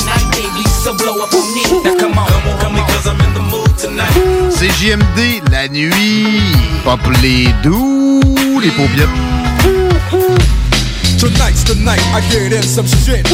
Tonight's the night, baby, so blow up on me. Now come on, come on, cause I'm in the mood tonight. CJMD, la nuit. Pop les doux, les paupiètes. Tonight's the night I get in some shit.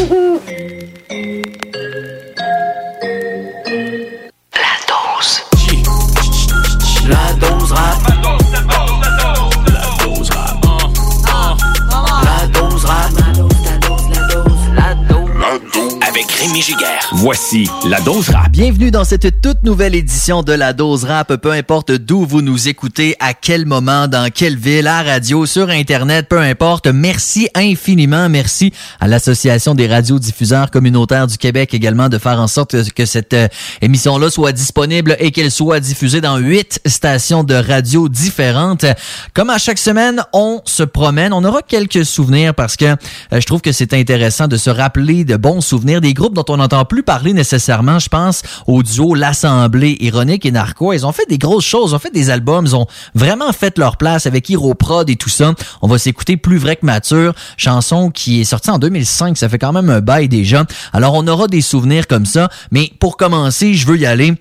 Avec Rémi Giguère. Voici la dose rap. Bienvenue dans cette toute nouvelle édition de la dose rap. Peu importe d'où vous nous écoutez, à quel moment, dans quelle ville, à radio, sur Internet, peu importe. Merci infiniment. Merci à l'Association des radiodiffuseurs communautaires du Québec également de faire en sorte que cette euh, émission-là soit disponible et qu'elle soit diffusée dans huit stations de radio différentes. Comme à chaque semaine, on se promène. On aura quelques souvenirs parce que euh, je trouve que c'est intéressant de se rappeler de bons souvenirs des groupes dont on n'entend plus parler nécessairement. Je pense au duo L'Assemblée, Ironique et Narco. Ils ont fait des grosses choses, ils ont fait des albums, ils ont vraiment fait leur place avec Hero Prod et tout ça. On va s'écouter Plus vrai que mature, chanson qui est sortie en 2005. Ça fait quand même un bail déjà. Alors on aura des souvenirs comme ça. Mais pour commencer, je veux y aller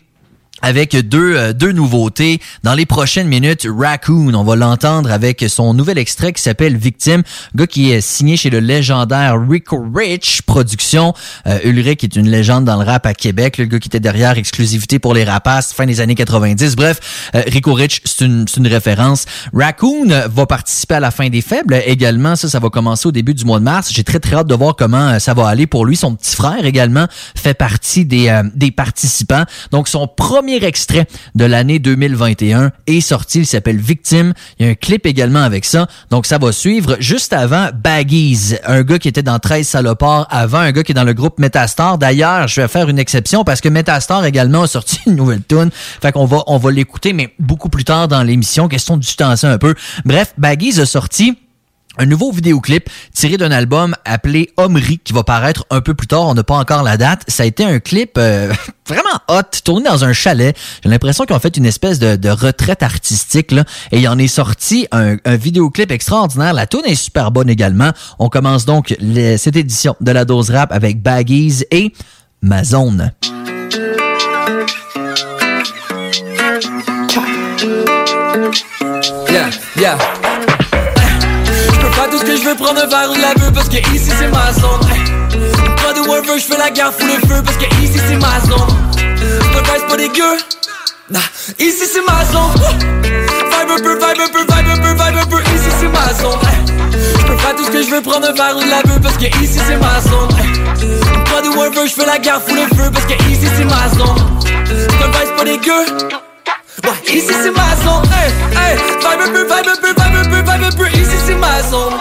avec deux, euh, deux nouveautés. Dans les prochaines minutes, Raccoon, on va l'entendre avec son nouvel extrait qui s'appelle Victime, gars qui est signé chez le légendaire Rico Rich Production. Euh, Ulrich est une légende dans le rap à Québec, le gars qui était derrière exclusivité pour les rapaces fin des années 90. Bref, euh, Rico Rich, c'est une, une référence. Raccoon va participer à la fin des faibles également. Ça, ça va commencer au début du mois de mars. J'ai très très hâte de voir comment euh, ça va aller pour lui. Son petit frère également fait partie des, euh, des participants. Donc son premier extrait de l'année 2021 est sorti. Il s'appelle Victime. Il y a un clip également avec ça. Donc, ça va suivre juste avant Baggies, un gars qui était dans 13 salopards avant, un gars qui est dans le groupe Metastar. D'ailleurs, je vais faire une exception parce que Metastar également a sorti une nouvelle tune. Fait qu'on va, on va l'écouter, mais beaucoup plus tard dans l'émission. Question de distancer un peu. Bref, Baggies a sorti un nouveau vidéoclip tiré d'un album appelé Omri qui va paraître un peu plus tard. On n'a pas encore la date. Ça a été un clip euh, vraiment hot, tourné dans un chalet. J'ai l'impression qu'ils ont fait une espèce de, retraite artistique et il en est sorti un, vidéoclip extraordinaire. La tune est super bonne également. On commence donc cette édition de la dose rap avec Baggies et Ma Zone. Tout ce que je veux, prendre un verre ou la beuh parce que ici c'est ma zone. Pas de whatever, je fais la guerre, fous le feu parce que ici c'est ma zone. Pas de vice, pas dégueu. Nah, ici c'est ma zone. Vibe un peu, vibe un peu, vibe un peu, vibe un peu, ici c'est ma zone. Je peux faire tout ce que je veux, prendre un verre ou la beuh parce que ici c'est ma zone. Pas de whatever, je fais la guerre, fous le feu parce que ici c'est ma zone. Pas de vice, pas dégueu. Ouais, ici c'est ma zone, hey, hey Vibe un peu, vibe un peu, vibe un peu, zone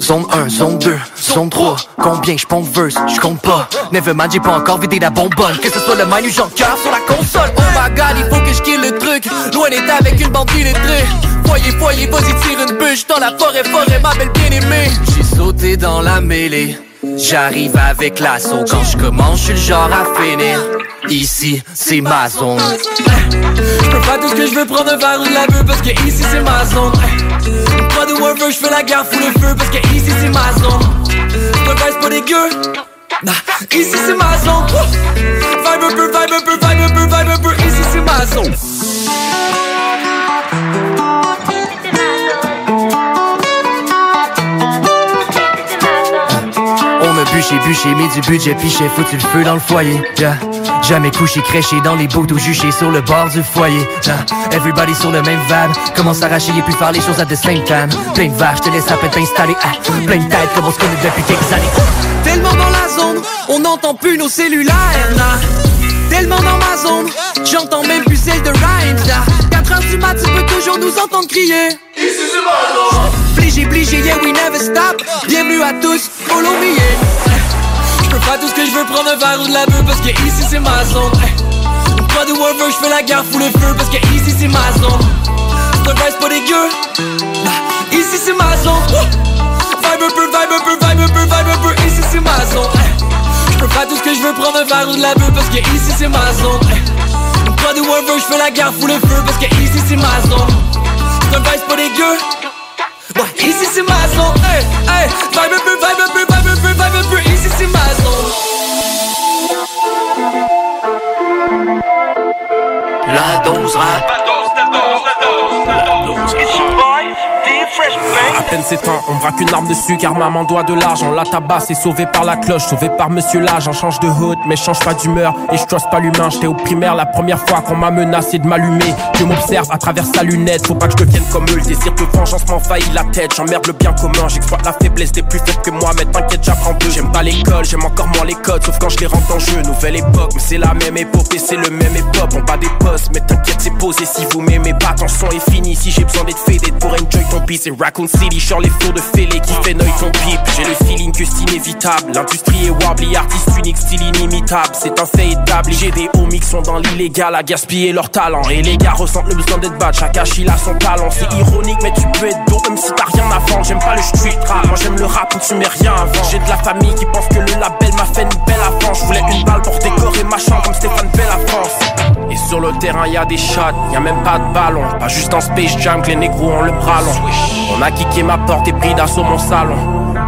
Zone 1, zone 2, zone 3 Combien je pompe verse, je compte pas. Nevermind, j'ai pas encore vidé la bonbonne. Que ce soit le manu, j'en cœur sur la console. Oh my god, il faut que je kill le truc. Loin d'être avec une bande illettrée Foyer, foyer, vas-y tire une bûche Dans la forêt, forêt, ma belle bien-aimée J'ai sauté dans la mêlée. J'arrive avec l'assaut. Quand je commence, je suis le genre à finir Ici, c'est ma zone. Je peux faire tout ce que je veux, prendre un verre ou de la Parce que ici c'est ma zone. Pas de whatever, je fais la guerre, fous le feu Parce que ici c'est ma zone. Pas de vice, pas dégueu Nah, ici c'est ma zone. Vibe un peu, vibe un peu, vibe un peu, vibe un peu Ici c'est ma zone bûché, bûché, mis du budget, pichet, foutu le feu dans le foyer. Yeah. Jamais couché, créché dans les bouts ou juché sur le bord du foyer. Yeah. Everybody sur le même vibe, commence à racher et puis faire les choses à the same time. Plein de vaches, je te laisse à peine t'installer. Ah, plein de têtes comme on se connaît depuis quelques années. Tellement dans la zone, on n'entend plus nos cellulaires. Nah. Tellement dans ma zone, j'entends même plus celle de Rhymes. Nah. 4 heures du mat, tu peux toujours nous entendre crier. Ici c'est ma zone. Pligé, pligé, yeah, we never stop. Bienvenue à tous, follow me, yeah. Peux pas tout ce que je veux prendre un verre ou de la beuh parce que ici c'est ma zone. Pas de whatever, je fais la guerre, fous le feu parce que ici c'est ma zone. C'est un vice pas dégueu. Nah. Ici c'est ma zone. Vibe un peu, vibe un peu, vibe un peu, vibe un peu, ici c'est ma zone. Je peux pas tout ce que je veux prendre un verre ou de la beuh parce que ici c'est ma zone. Pas de whatever, je fais la guerre, fous le feu parce que ici c'est ma zone. C'est un vice pas dégueu. Ouais, ici c'est ma zone. Hey, hey, vibe un peu, vibe un peu, vibe un peu, vibe un peu, ici c'est ma peine temps, on braque une arme dessus car maman doit de l'argent. La tabasse est sauvée par la cloche, sauvée par monsieur l'agent. Change de hood, mais change pas d'humeur. Et je pas l'humain, j'étais au primaire la première fois qu'on m'a menacé de m'allumer. Je m'observe à travers sa lunette, faut pas que je devienne comme eux. Le désir de vengeance m'envahit la tête, j'emmerde le bien commun. J'exploite la faiblesse des plus faibles que moi, mais t'inquiète, j'apprends deux. J'aime pas l'école, j'aime encore moins les codes, sauf quand je les rentre en jeu. Nouvelle époque, mais c'est la même époque et c'est le même époque. On bat des postes, mais t'inquiète, c'est posé si vous m'aimez pas. Ton son est fini, si j'ai besoin d'être faded pour enjoy ton beat, c'est Raccoon City. Genre les flots de fêlés qui fait noyer ton pipe. J'ai le feeling que c'est inévitable. L'industrie est warbly, artiste unique, style inimitable. C'est un fait établi. J'ai des homies qui sont dans l'illégal à gaspiller leur talent. Et les gars ressentent le besoin d'être bad. Chacun il a son talent. C'est ironique, mais tu peux être beau même si t'as rien à vendre. J'aime pas le street rap, moi j'aime le rap où tu mets rien avant. J'ai de la famille qui pense que le label m'a fait une belle avance. Je voulais une balle pour décorer ma chambre comme Stéphane Bell à France. Et sur le terrain y a des shots, y a même pas de ballon. Pas juste en Space Jam que les négros ont le bras long. On a kické ma porte et pris d'assaut mon salon.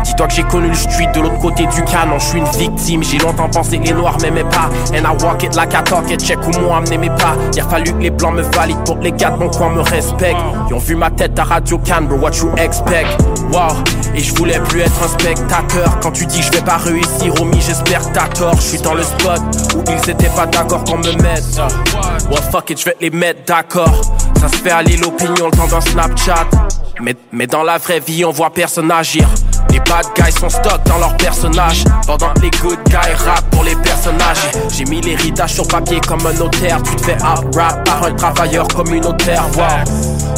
Dis-toi que j'ai connu le street de l'autre côté du canon. Je suis une victime, j'ai longtemps pensé que les noirs m'aimaient pas. And I walk it like I talk it, check où moi m'aimait pas. Il a fallu que les blancs me valident pour que les gars de mon coin me respectent. Ils ont vu ma tête à Radio Can, bro, what you expect? Wow, et je voulais plus être un spectateur. Quand tu dis je vais pas réussir, homie, j'espère que t'as tort. Je suis dans le spot où ils étaient pas d'accord qu'on me mette. Well, fuck it, je vais les mettre d'accord. Ça se fait aller l'opinion le temps d'un Snapchat. Mais, dans la vraie vie, on voit personne agir. Les bad guys sont stock dans leurs personnages. Pendant que les good guys rap pour les personnages. J'ai mis l'héritage sur papier comme un notaire. Tu te fais rap par un travailleur communautaire. Wow.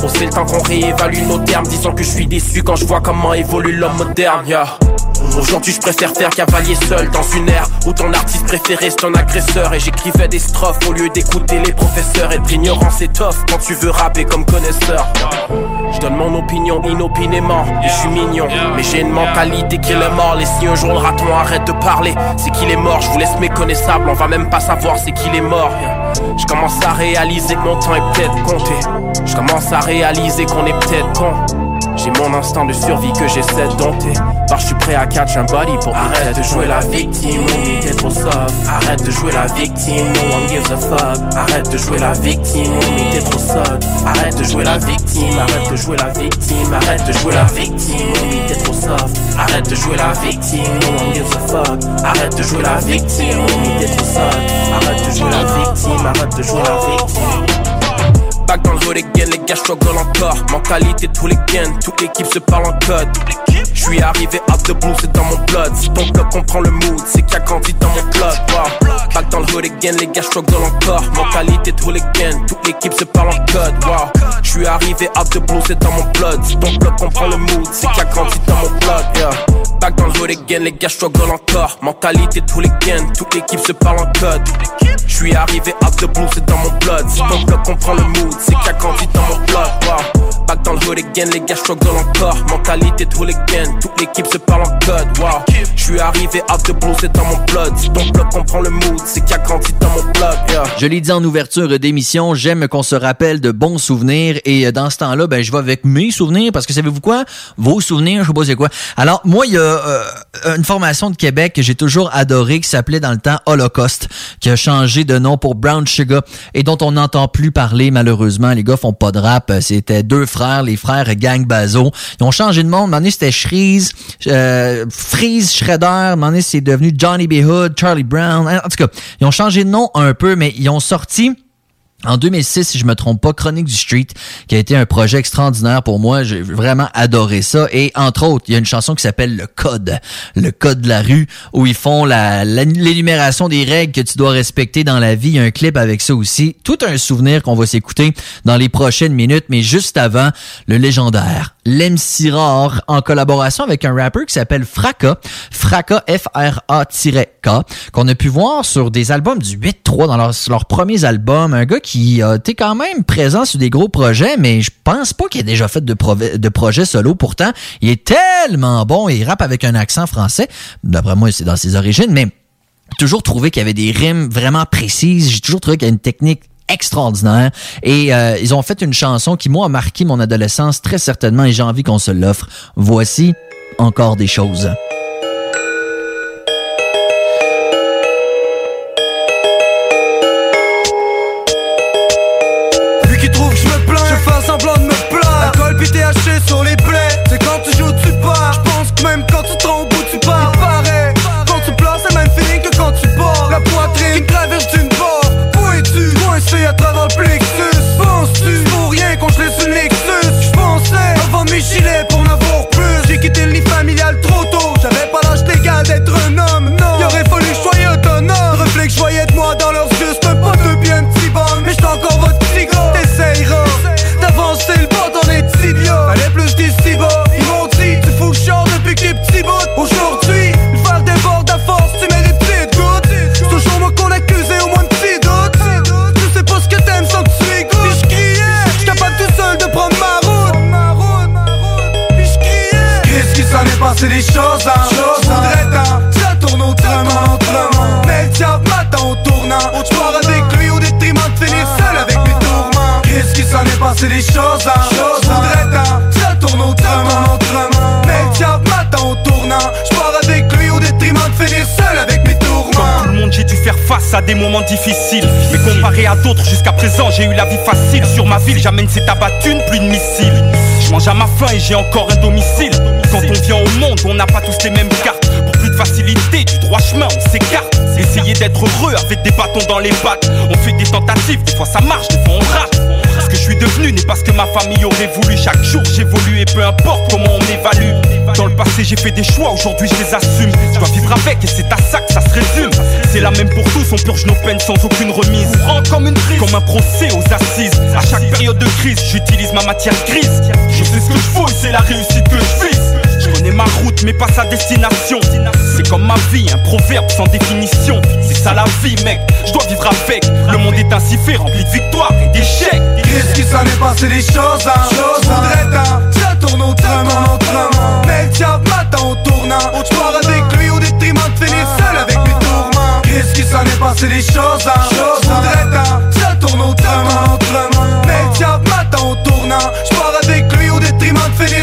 On sait le temps qu'on réévalue nos termes. Disons que je suis déçu quand je vois comment évolue l'homme moderne. Aujourd'hui je préfère faire cavalier seul dans une ère où ton artiste préféré c'est ton agresseur. Et j'écrivais des strophes au lieu d'écouter les professeurs Être ignorant c'est tough quand tu veux rapper comme connaisseur. Je donne mon opinion inopinément et je suis mignon Mais j'ai une mentalité qui est mort. Et si un jour le raton arrête de parler C'est qu'il est mort, je vous laisse méconnaissable On va même pas savoir c'est qu'il est mort. Je commence à réaliser que mon temps est peut-être compté. Je commence à réaliser qu'on est peut-être con j'ai mon instinct de survie que j'essaie de dompter Bar je suis prêt à catch un body pour Arrête de jouer la victime, homie t'es trop soft Arrête de jouer la victime, no one gives a fuck Arrête de jouer la victime, homie t'es trop soft Arrête de jouer la victime, arrête de jouer la victime Arrête de jouer la victime, homie t'es trop soft Arrête de jouer la victime, no one gives a fuck Arrête de jouer la victime, homie t'es trop soft Arrête de jouer la victime, arrête de jouer la victime Back dans le hood again, les gars struggle encore Mentalité tous les gains, toute l'équipe se parle en code. Je suis arrivé out the blue, c'est dans mon blood. Si ton club comprend le mood, c'est qu'il a grandi dans mon club wow. Back dans le hood again, les gars struggle encore Mentalité tous les gains, toute l'équipe se parle en code. Wow. Je suis arrivé out the blue, c'est dans mon blood. Si ton club comprend le mood, c'est qu'il a grandi dans mon blood. Yeah. Back dans le hood again, les gars struggle encore Mentalité tous les gains, toute l'équipe se parle en code. Je suis arrivé out the blue, c'est dans mon blood. Si ton club comprend le mood, les en Je l'ai dit en ouverture d'émission, j'aime qu'on se rappelle de bons souvenirs et dans ce temps-là, ben je vais avec mes souvenirs parce que savez-vous quoi? Vos souvenirs, je sais pas c'est quoi. Alors, moi, il y a euh, une formation de Québec que j'ai toujours adoré qui s'appelait dans le temps Holocaust, qui a changé de nom pour Brown Sugar et dont on n'entend plus parler malheureusement. Les gars font pas de rap. C'était deux frères, les frères Gang Bazo. Ils ont changé de monde. Maintenant, c'était Shreeze, euh, Freeze, Shredder, c'est devenu Johnny B. Hood, Charlie Brown. En tout cas, ils ont changé de nom un peu, mais ils ont sorti en 2006, si je me trompe pas, Chronique du Street, qui a été un projet extraordinaire pour moi. J'ai vraiment adoré ça. Et entre autres, il y a une chanson qui s'appelle Le Code, le Code de la rue, où ils font l'énumération des règles que tu dois respecter dans la vie. Il y a un clip avec ça aussi. Tout un souvenir qu'on va s'écouter dans les prochaines minutes. Mais juste avant, le légendaire l'MC Rare en collaboration avec un rappeur qui s'appelle Fraka. Fraka, F-R-A-K, qu'on a pu voir sur des albums du 8-3 dans leurs, leurs premiers albums. Un gars qui a été quand même présent sur des gros projets, mais je pense pas qu'il ait déjà fait de, de projets solo. Pourtant, il est tellement bon et il rappe avec un accent français. D'après moi, c'est dans ses origines, mais toujours trouvé qu'il y avait des rimes vraiment précises. J'ai toujours trouvé qu'il y a une technique extraordinaire. Et euh, ils ont fait une chanson qui, moi, a marqué mon adolescence très certainement et j'ai envie qu'on se l'offre. Voici encore des choses. Moments difficiles. Mais comparé à d'autres, jusqu'à présent, j'ai eu la vie facile. Sur ma ville, j'amène cette abattu une de missiles. Je mange à ma faim et j'ai encore un domicile. Quand on vient au monde, on n'a pas tous les mêmes cartes. Pour plus de facilité, du droit chemin, on s'écarte. Essayer d'être heureux avec des bâtons dans les pattes. On fait des tentatives, des fois ça marche, des fois on rate. Ce que je suis devenu n'est pas ce que ma famille aurait voulu. Chaque jour j'évolue et peu importe comment on m'évalue. Dans le passé j'ai fait des choix, aujourd'hui je les assume. Je dois vivre avec et c'est à ça que ça se résume. C'est la même pour tous, on purge nos peines sans aucune remise. Courant comme une prise, comme un procès aux assises. À chaque période de crise, j'utilise ma matière grise. Je sais ce que je et c'est la réussite que je vise. Connais ma route mais pas sa destination. C'est comme ma vie, un proverbe sans définition. C'est ça la vie, mec. Je dois vivre avec. Le monde est ainsi fait, rempli de victoires et d'échecs. Qu'est-ce qui s'en est passé des choses, hein? Faudrait tant, ça tourne autrement, autrement. Mais le diable m'attend au tournant. Je pars avec lui au détriment de finir seul avec mes tourments. Qu'est-ce qui s'en est passé des choses, hein? Faudrait tant, ça tourne autrement, autrement. Mais le diable au tournant. Je pars avec lui au détriment de finir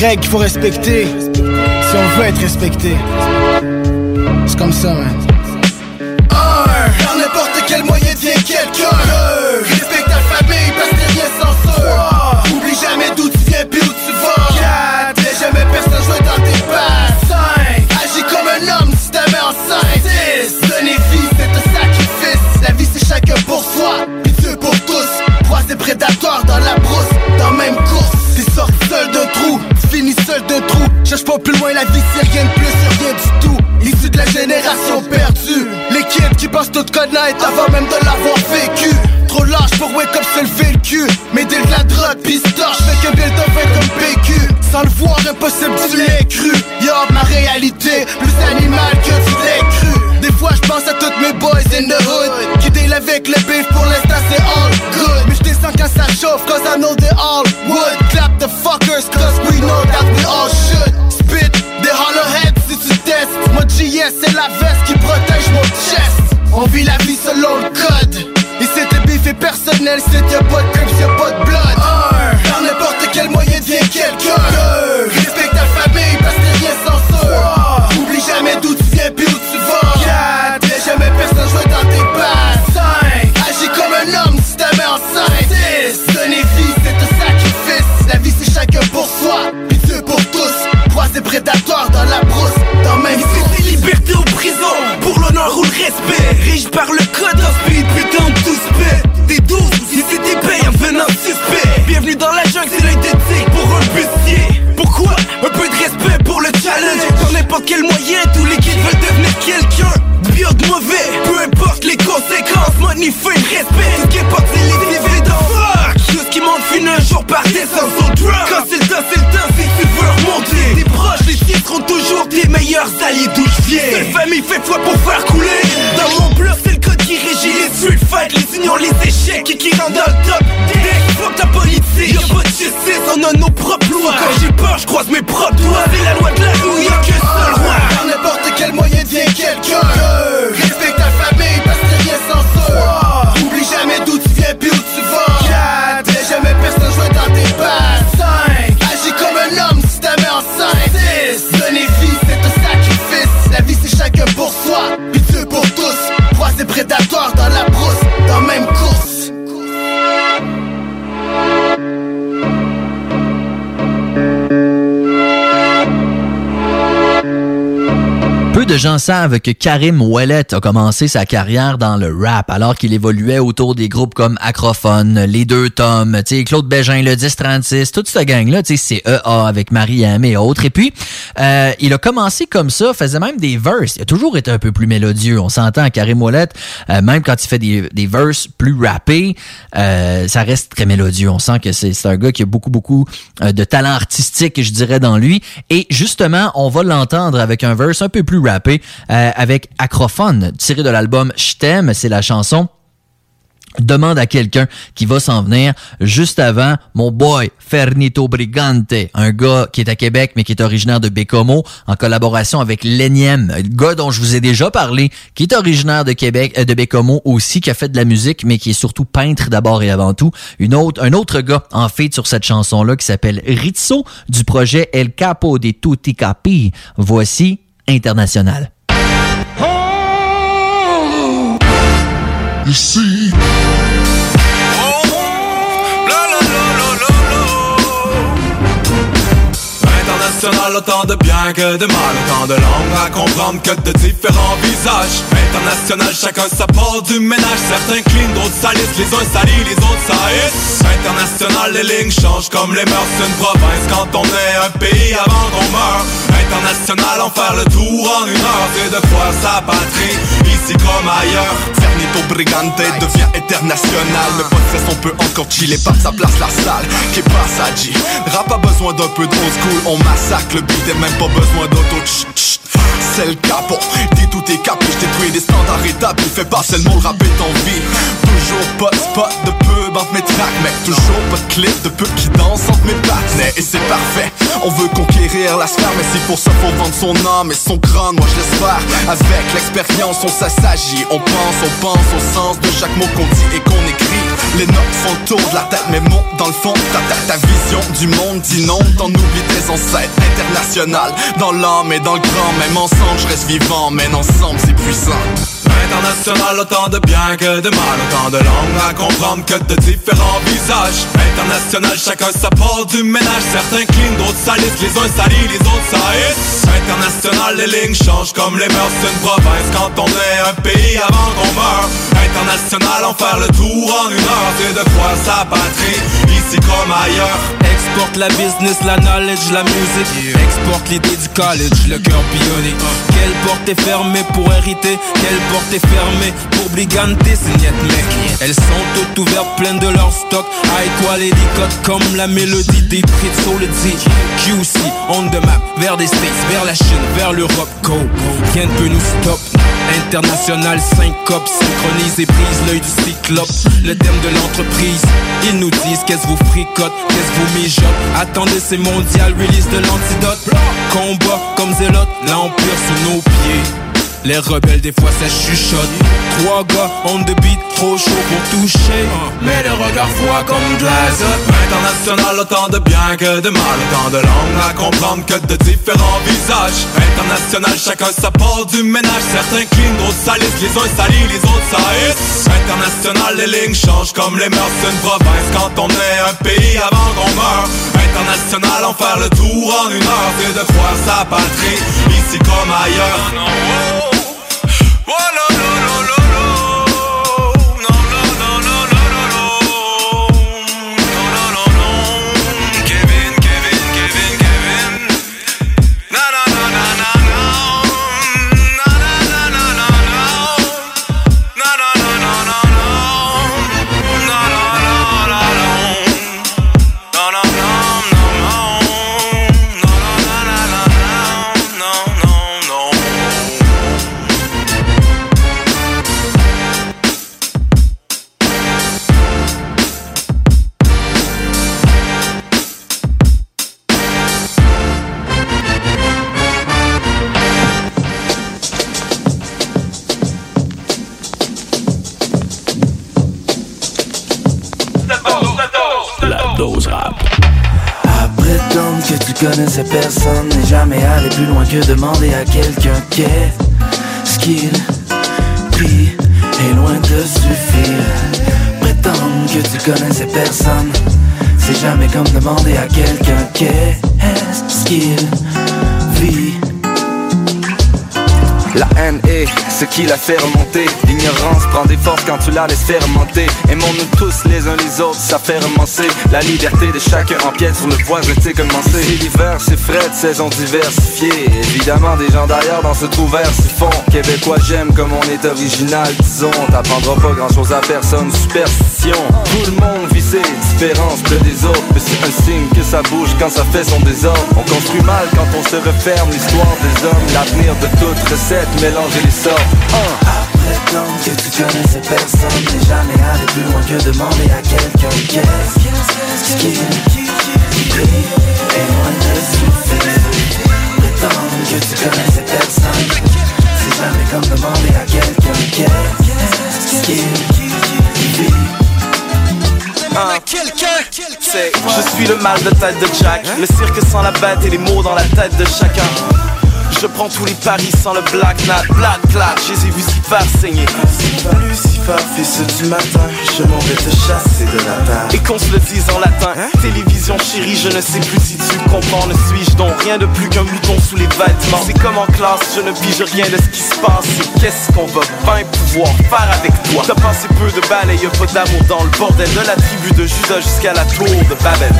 règles qu'il faut respecter si on veut être respecté. C'est comme ça, man. Tout connaître avant même de l'avoir vécu. Trop large pour wake up se le cul. Mais dès de la drogue, pistoche, fais que Bill de fait comme PQ. Sans le voir, impossible, tu l'as cru. Yo, ma réalité, plus animal que tu l'as cru. Des fois, je pense à toutes mes boys in the hood. Qui deal avec le beef, pour l'instant, c'est all good. Mais je descends quand ça chauffe, cause I know they all would. Clap the fuckers, cause we know vit la vie selon le code. Et c'était bif et personnel, y'a pas de y'a pas de jour par descendre au drum Quand c'est le temps, c'est le temps, si tu veux remonter. Tes proches, les titres seront toujours tes meilleurs alliés d'où je viens. Seule famille fait foi pour faire couler. Dans mon bloc, c'est le code qui régit les street Les unions, les échecs et qui rendent le top fuck ta politique, y'a pas de justice, on a nos propres lois. Quand j'ai peur, je croise mes propres doigts. La loi de la gens savent que Karim Ouellet a commencé sa carrière dans le rap alors qu'il évoluait autour des groupes comme Acrophone, Les Deux Tomes, Claude Bégin, le 1036, toute cette gang-là, tu sais, c'est EA avec Mariam et autres. Et puis, euh, il a commencé comme ça, faisait même des verses. Il a toujours été un peu plus mélodieux. On s'entend, Karim Ouellet, euh, même quand il fait des, des verses plus rappés, euh, ça reste très mélodieux. On sent que c'est un gars qui a beaucoup, beaucoup de talent artistique, je dirais, dans lui. Et justement, on va l'entendre avec un verse un peu plus rappé, euh, avec Acrophone, tiré de l'album Je t'aime, c'est la chanson demande à quelqu'un qui va s'en venir. Juste avant mon boy Fernito Brigante, un gars qui est à Québec mais qui est originaire de Bécomo en collaboration avec l'énième gars dont je vous ai déjà parlé qui est originaire de Québec euh, de Bécomo aussi qui a fait de la musique mais qui est surtout peintre d'abord et avant tout. Une autre un autre gars en fait sur cette chanson là qui s'appelle Rizzo du projet El Capo de Tutti Capi. Voici International. International, autant de bien que de mal. Autant de langues à comprendre que de différents visages. International, chacun sa part du ménage. Certains clean, d'autres salissent Les uns salissent, les autres saillissent. International, les lignes changent comme les mœurs d'une province. Quand on est un pays avant qu'on meure International, en faire le tour en une heure. C'est de faire sa patrie, ici comme ailleurs. Fernito Brigante devient international. Mais pas de on peut encore chiller par sa place la salle Qui passe à G Rap a besoin d'un peu de old school. On massacre le beat et même pas besoin d'auto. C'est le capot, dis tout est capé J'détruis des standards établis Fais passer le mot rap est Toujours pas de spot de pub entre mes tracks Mec, toujours pas de clip de pub qui danse entre mes pattes. Et c'est parfait, on veut conquérir la sphère Mais si pour ça faut vendre son âme et son crâne. Moi je l'espère, avec l'expérience on s'assagit On pense, on pense au sens de chaque mot qu'on dit et qu'on écrit Les notes font le tour de la tête, mais monte dans le fond ta tête, ta vision du monde d'inonde, t'en oublies tes ancêtres international Dans l'âme et dans le grand, même ensemble je reste vivant, mais ensemble c'est puissant International, autant de bien que de mal, autant de langues à comprendre que de différents visages. International, chacun sa part du ménage, certains clean, d'autres salissent, les uns salissent, les autres salissent. International, les lignes changent comme les mœurs d'une province quand on est un pays avant qu'on meure. International, en faire le tour en une heure, c'est de croire sa patrie, ici comme ailleurs. Exporte la business, la knowledge, la musique. Exporte l'idée du college, le cœur bionique. Quelle porte est fermée pour hériter? Quelle porte est fermée. Pour briganter c'est mec. Elles sont toutes ouvertes, pleines de leur stock High quality codes comme la mélodie des prix de Solidity. QC, on the map, vers des States, vers la Chine, vers l'Europe. Go, rien ne peut nous stop. International syncope, synchronise et brise l'œil du cyclope. Le thème de l'entreprise, ils nous disent qu'est-ce vous fricote, qu'est-ce vous mijote? Attendez c'est mondial, release de l'antidote. Combat comme zélote, l'empire sous nos pieds les rebelles des fois ça chuchote. Trois gars on the beat trop chaud pour toucher. Mais le regard froid comme de International autant de bien que de mal. Autant de langues à comprendre que de différents visages. International chacun sa part du ménage. Certains clean, d'autres salissent Les uns salissent, les autres salissent International les lignes changent comme les mœurs d'une province. Quand on est un pays avant qu'on meure. International en faire le tour en une heure. C'est de croire sa patrie Ici comme ailleurs Oh, no, no. Connaissais personne n'est jamais allé plus loin que demander à quelqu'un qu'est-ce qu'il prie est loin de suffire. Prétendre que tu connaissais personne, c'est jamais comme demander à quelqu'un qu'est-ce qu'il vit. La haine est ce qui la fait remonter. L'ignorance prend des forces quand tu la laisses fermenter. Aimons-nous tous les uns les autres, ça fait remoncer La liberté de chacun empiète sur le voisin, tu comment c'est l'hiver, c'est frais, saison diversifiée. Évidemment des gens d'ailleurs dans ce trou vert s'y font Québécois j'aime comme on est original, disons. T'apprendras pas grand chose à personne, superstition. Tout le monde vit ses différences de des autres Mais c'est un signe que ça bouge quand ça fait son désordre. On construit mal quand on se referme l'histoire des hommes. L'avenir de toute recette mélanger les sorts. Après tant que tu connaissais personne N'est jamais allé plus loin que demander à quelqu'un Qu'est-ce qu'il Et loin de suffire Prétendre que tu connaissais personne. C'est jamais comme demander à quelqu'un Qu'est-ce qu'il quelqu'un Je suis le mal de tête de Jack. Le cirque sans la bête et les mots dans la tête de chacun. Je prends tous les paris sans le black nat, black black, je les ai vus si faire saigner. Fils du matin, je m'en vais te chasser de la terre. Et qu'on se le dise en latin, hein? télévision chérie, je ne sais plus si tu comprends, ne suis-je donc rien de plus qu'un mouton sous les vêtements? C'est comme en classe, je ne pige rien de ce qui se passe. Et qu'est-ce qu'on va bien pouvoir faire avec toi? T'as passé peu de balles et y'a pas d'amour dans le bordel de la tribu de Judas jusqu'à la tour de Babel.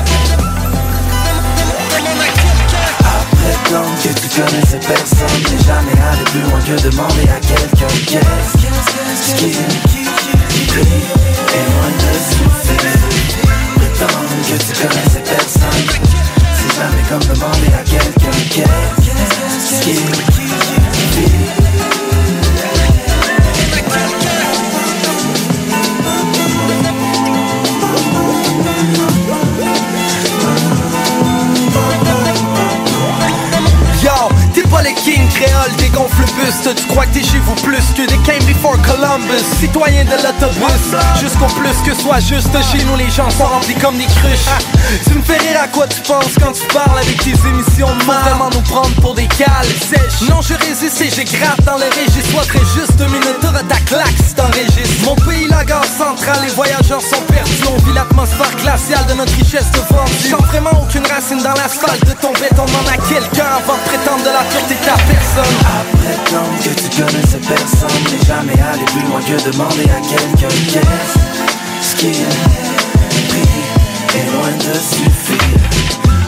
Que tu connaissais personne N'est jamais allé plus loin que demander à quelqu'un Qu'est-ce qu'il vit Et loin de souffrir Prétendre que tu connaissais personne C'est jamais comme demander à quelqu'un Qu'est-ce qu'il les kings créole dégonfle le buste. Tu crois que t'es chez vous plus que des came before Columbus. Citoyen de l'autobus Jusqu'au plus que soit juste. Chez nous les gens sont remplis comme des cruches. Tu me fais rire à quoi tu penses quand tu parles avec tes émissions de mal vraiment nous prendre pour des cales sèches. Non je résiste et je gratte dans le registre Soit très juste deux minutes de ta claque si t'enregistres Mon pays la gare centrale Les voyageurs sont perdus. On vit l'atmosphère glaciale de notre richesse de vendue Sans vraiment aucune racine dans l'asphalte de ton béton. M'en a quelqu'un avant de prétendre Prétendre que tu connais cette personne Mais jamais aller plus loin que demander à quelqu'un Qu'est-ce qu'il prie est loin de suffire.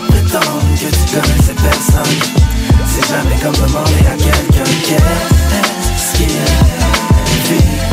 Prétendre que tu connais cette personne C'est jamais comme demander à quelqu'un Qu'est-ce qu'il vit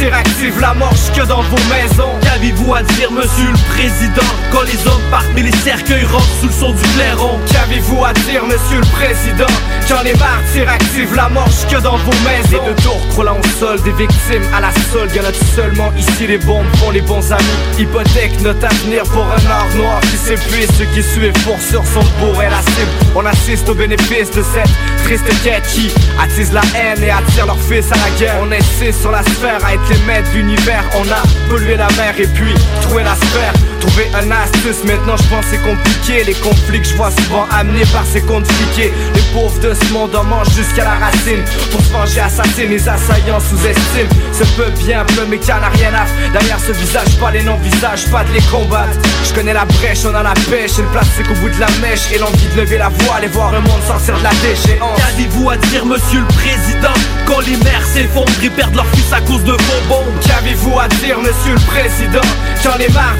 Marre, active la manche que dans vos maisons. Qu'avez-vous à dire, monsieur le président? Quand les hommes partent mais les cercueils rentrent sous le son du clairon. Qu'avez-vous à dire, monsieur le président? J'en ai marre, active la manche que dans vos maisons. Et de tours croulant au sol, des victimes à la solde. Y'en a seulement ici les bombes font les bons amis? Hypothèque notre avenir pour un art noir qui s'épuise Ceux qui suivent pour sur son bourg et la cible On assiste au bénéfice de cette triste quête qui attise la haine et attire leurs fils à la guerre. On insiste sur la sphère à être les maîtres de l'univers On a pollué la mer et puis trouvé la sphère Trouver un astuce, maintenant je pense c'est compliqué. Les conflits que je vois souvent amenés par ces comptes fliqués Les pauvres de ce monde en mangent jusqu'à la racine. Pour se venger assassiner les assaillants sous-estiment. Ce peu bien peu mais qu'il a rien à Derrière ce visage, pas les non-visages, pas de les combattre. Je connais la brèche, on a la pêche. Et le plastique au bout de la mèche. Et l'envie de lever la voix, aller voir le monde sortir de la déchéance. Qu'avez-vous à dire, monsieur le président Quand les mères s'effondrent et perdent leur fils à cause de vos bombes? Qu'avez-vous à dire, monsieur le président J'en ai marre,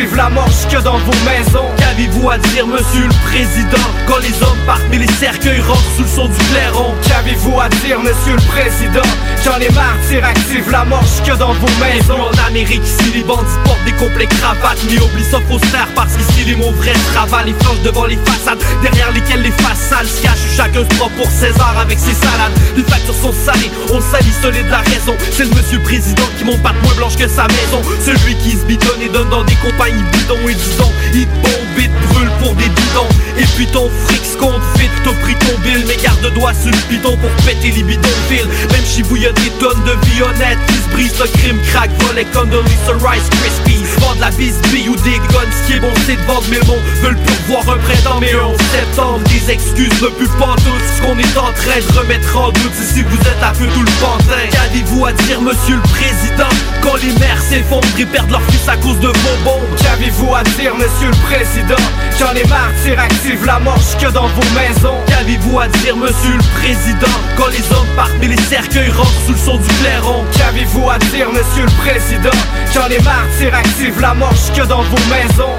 active la manche que dans vos maisons. Qu'avez-vous à dire, monsieur le président? Quand les hommes partent mais les cercueils rentrent sous le son du clairon. Qu'avez-vous à dire, monsieur le président? J'en ai marre, active la manche que dans vos maisons. En Amérique, ici les bandits portent des complets cravates Mais oublie ça faut se parce qu'ici les mots vrais se ravalent Les flanches devant les façades Derrière lesquelles les façades se cachent Chacun se prend pour César avec ses salades. Les factures sont salées, on salit solide la raison. C'est le monsieur président qui monte pas de moins blanche que sa maison. Celui qui se bitonne et donne dans des compagnies bidons et disons te bombe et brûle pour des bidons. Et puis ton fric se compte vite, t'as pris ton bill. Mais garde doigts sur le bidon pour péter les bidonvilles. Même chez vous y'a des tonnes de vie honnête qui se brisent Le crime crack, volet Lisa Rice Krispies. Vendre la bisbille ou des guns, ce qui est bon c'est de vendre Mais bon, veulent plus voir un printemps mais un 11 septembre Des excuses ne plus pas Ce qu'on est en train de remettre en doute. Si vous êtes à feu tout le pantin Qu'avez-vous à dire monsieur le président? Quand les mères s'effondrent et perdent leur fils à cause de vos bombes Qu'avez-vous à dire, monsieur le président? J'en ai marre, active la manche que dans vos maisons. Qu'avez-vous à dire monsieur le président? Quand les hommes partent les cercueils rentrent sous le son du clairon. Qu'avez-vous à dire, monsieur le président? J'en ai marre, active la manche que dans vos maisons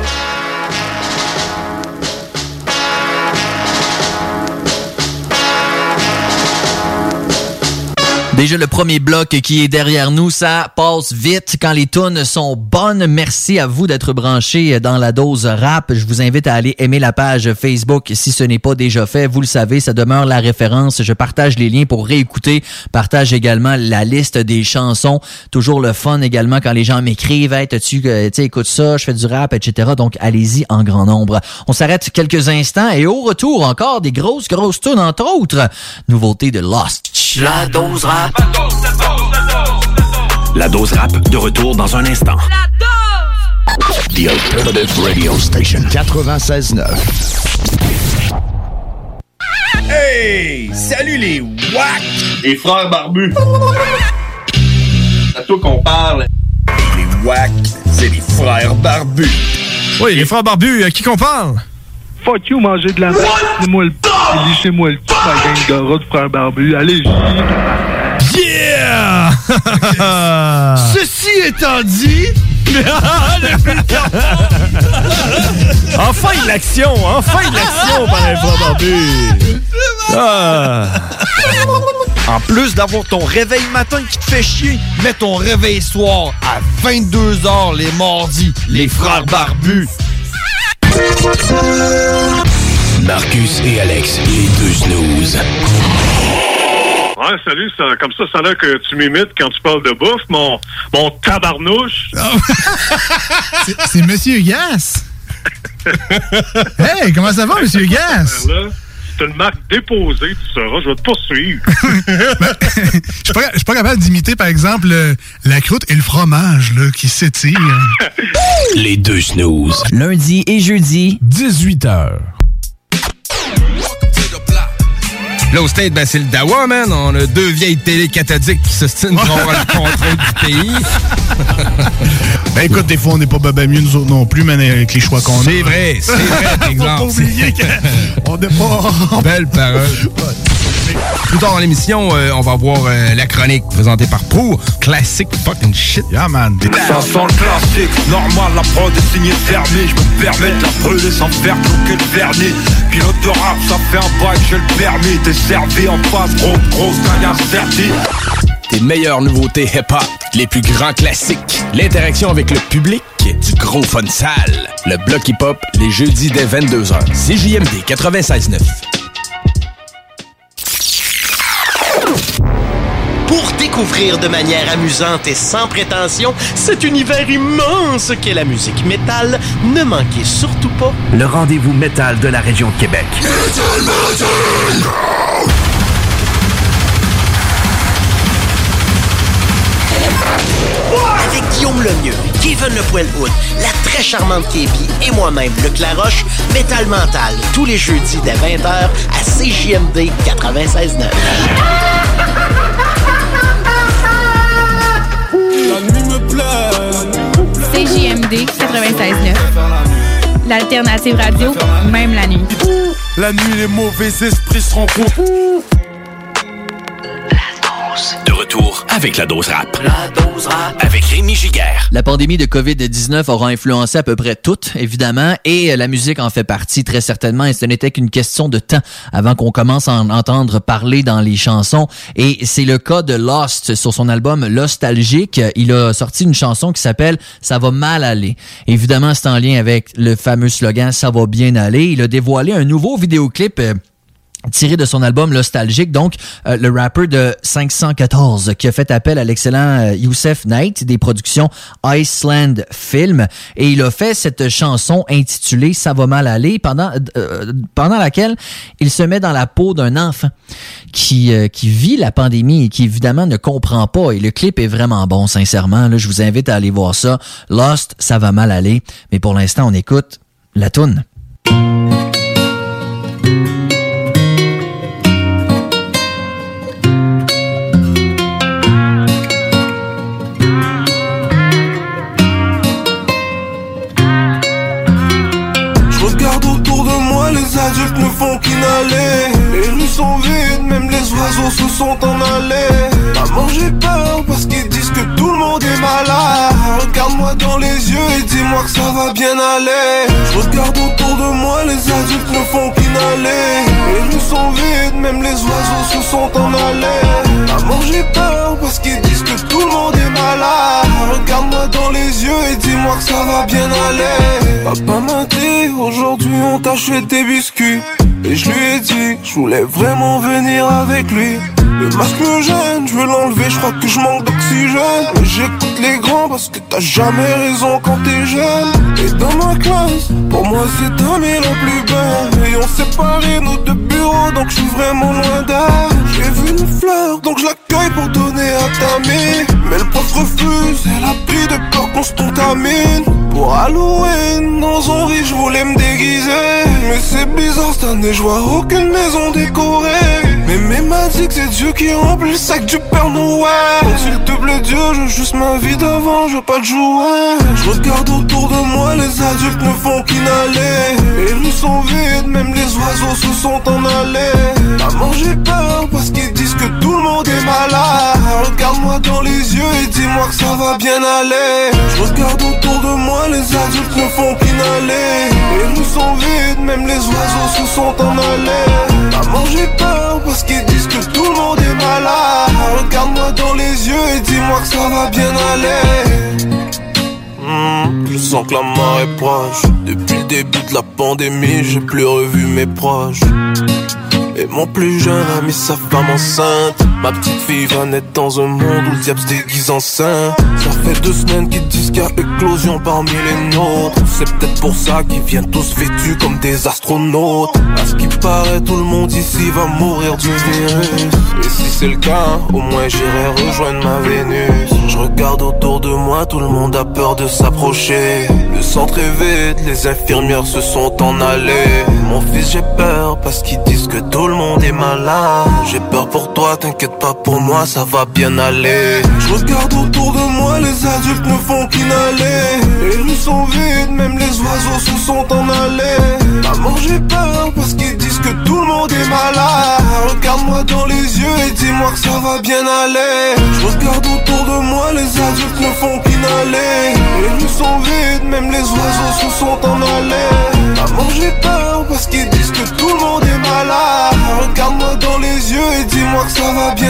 Déjà le premier bloc qui est derrière nous, ça passe vite quand les tunes sont bonnes. Merci à vous d'être branchés dans la dose rap. Je vous invite à aller aimer la page Facebook si ce n'est pas déjà fait. Vous le savez, ça demeure la référence. Je partage les liens pour réécouter. Partage également la liste des chansons. Toujours le fun également quand les gens m'écrivent, hey, tu écoute ça, je fais du rap, etc. Donc allez-y en grand nombre. On s'arrête quelques instants et au retour encore des grosses grosses tunes entre autres. Nouveauté de Lost. La dose rap. La dose rap de retour dans un instant. The Alternative Radio Station 96.9. Hey! Salut les WAC! Les frères barbus! C'est à toi qu'on parle. Les WAC, c'est les frères barbus. Oui, les frères barbus, à qui qu'on parle? Fuck you, manger de la merde. Lissez-moi le p. Lissez-moi le p. La gang de rats de frères barbus. Allez, Yeah! Ceci étant dit... enfin de l'action, enfin de l'action par un. Ah. En plus d'avoir ton réveil matin qui te fait chier, mets ton réveil soir à 22h les mardis. Les frères barbus. Marcus et Alex, les deux snooze. Ouais, salut, ça, comme ça, ça a l'air que tu m'imites quand tu parles de bouffe, mon, mon tabarnouche. C'est- C'est Monsieur Gas. hey, comment ça va, Monsieur Gas? C'est une marque déposée, tu sauras, je vais te poursuivre. Je suis pas, je suis pas capable d'imiter, par exemple, le- la croûte et le fromage là, qui s'étirent. Les deux snooze. Lundi et jeudi, 18h. Là, au State, ben, c'est le Dawa, man. On a deux vieilles télé cathodiques qui s'ostinent pour avoir le contrôle du pays. Ben écoute, des fois, on n'est pas baba mieux, nous autres non plus, mais avec les choix qu'on a. C'est vrai, c'est vrai, Faut pas oublier qu'on n'est pas... Belle parole. Plus tard dans l'émission, euh, on va voir euh, la chronique présentée par Pro. Classic fucking shit. Yeah, man. Chanson classique, normal, la prod est signée fermée. Je me permets de la brûler sans faire bloquer le vernis. Pilote de rap, ça fait un bail, j'ai le permis. T'es servi en face, gros, grosse gagne serti. Tes meilleures nouveautés hip-hop, les plus grands classiques, l'interaction avec le public, du gros fun sale. Le bloc hip-hop, les jeudis dès 22h. CJMD 96.9. Pour découvrir de manière amusante et sans prétention cet univers immense qu'est la musique métal, ne manquez surtout pas Le rendez-vous métal de la région de Québec. avec Guillaume Lemieux, Kevin Le Poilhoud, la très charmante Kébi et moi-même, Luc Laroche, Métal Mental, tous les jeudis dès 20h à CJMD 96.9. CJMD 96.9. L'alternative radio, même la nuit. La nuit, les mauvais esprits seront coupés. Retour avec la dose rap. La dose rap. Avec Rémi Giguère. La pandémie de COVID-19 aura influencé à peu près tout, évidemment, et euh, la musique en fait partie très certainement, et ce n'était qu'une question de temps avant qu'on commence à en entendre parler dans les chansons. Et c'est le cas de Lost sur son album Nostalgique. Il a sorti une chanson qui s'appelle Ça va mal aller. Évidemment, c'est en lien avec le fameux slogan Ça va bien aller. Il a dévoilé un nouveau vidéoclip. Tiré de son album Nostalgique, donc euh, le rapper de 514 qui a fait appel à l'excellent euh, Youssef Knight des productions Iceland Film. Et il a fait cette chanson intitulée Ça va mal aller pendant euh, pendant laquelle il se met dans la peau d'un enfant qui euh, qui vit la pandémie et qui évidemment ne comprend pas. Et le clip est vraiment bon sincèrement. Là je vous invite à aller voir ça. Lost ça va mal aller. Mais pour l'instant on écoute la toune qu'inhaler. Les rues sont vides, même les oiseaux se sont en allés. Maman, j'ai peur parce qu'ils disent que tout le monde est malade. Regarde-moi dans les yeux et dis-moi que ça va bien aller. Je regarde autour de moi, les adultes ne font qu'inhaler. Les rues sont vides, même les oiseaux se sont en allés. Maman, j'ai peur parce qu'ils disent que tout le monde est malade. Regarde-moi dans les yeux et dis-moi que ça va bien aller. Papa m'a dit, aujourd'hui on t'achète des biscuits. Et je lui ai dit, je voulais vraiment venir avec lui. Le masque me gêne, je veux l'enlever, je crois que je manque d'oxygène. J'écoute les grands parce que t'as jamais raison quand t'es jeune. Et dans ma classe, pour moi c'est ami la plus belle. Et on séparé nos deux bureaux, donc je suis vraiment loin d'elle. J'ai vu une fleur, donc je l'accueille pour donner à ta mine. Mais le prof refuse, elle a pris de peur qu'on se contamine. Pour Halloween, dans son riz, je voulais me déguiser. Mais c'est bizarre cette année, je aucune maison décorée. Mais mais m'a dit que c'est Dieu qui remplit le sac du Père Noël. S'il te plaît, Dieu, je juste ma vie d'avant, je veux pas de jouer. Je regarde autour de moi, les adultes ne font qu'inhaler. Les rues sont sont vides, même les oiseaux se sont en allés. Maman, j'ai peur parce qu'ils disent que tout le monde est malade. Regarde-moi dans les yeux et dis-moi que ça va bien aller. Je regarde autour de moi, les adultes ne font qu'inhaler. Les rues sont vides, même les oiseaux se sont en allés. Maman, j'ai peur parce qu'ils disent que tout le monde est malade. Regarde-moi dans les yeux et dis-moi que ça va bien aller. Hmm, je sens que la mort est proche. Depuis le début de la pandémie, j'ai plus revu mes proches. Et mon plus jeune ami sa femme enceinte Ma petite fille va naître dans un monde où le diable se déguise en saint. Ça fait deux semaines qu'ils disent qu'il y a éclosion parmi les nôtres. C'est peut-être pour ça qu'ils viennent tous vêtus comme des astronautes. À ce qui paraît tout le monde ici va mourir du virus. Et si c'est le cas, au moins j'irai rejoindre ma Vénus. Je regarde autour de moi, tout le monde a peur de s'approcher. Le centre est vide, les infirmières se sont en allées. Mon fils j'ai peur parce qu'ils disent que tout le monde est malade. J'ai peur pour toi, t'inquiète pas pour moi, ça va bien aller. Je regarde autour de moi, les adultes ne font qu'inhaler. Les rues sont vides, même les oiseaux se sont en allés Maman j'ai peur parce qu'ils disent que tout le monde est malade. Regarde-moi dans les yeux et dis-moi que ça va bien aller. Je regarde autour de moi, les adultes ne font qu'inhaler. Les rues sont vides, même les oiseaux se sont en allés Maman j'ai peur parce qu'ils disent que tout le monde est malade. Regarde-moi dans les yeux et dis-moi que ça va bien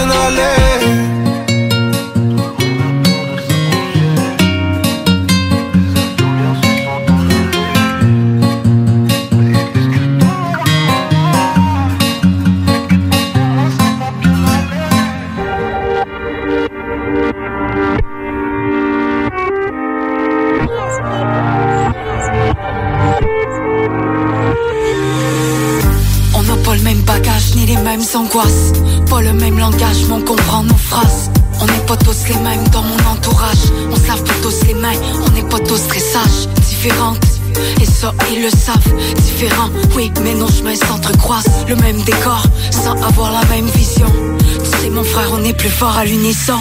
On n'a pas le même bagage ni les mêmes angoisses. Le même langage, mais on comprend nos phrases. On n'est pas tous les mêmes dans mon entourage. On se pas tous les mains, on n'est pas tous très sages. Différentes. Et ça, ils le savent, différents, oui, mais nos chemins s'entrecroisent. Le même décor, sans avoir la même vision. Tu sais, mon frère, on est plus fort à l'unisson.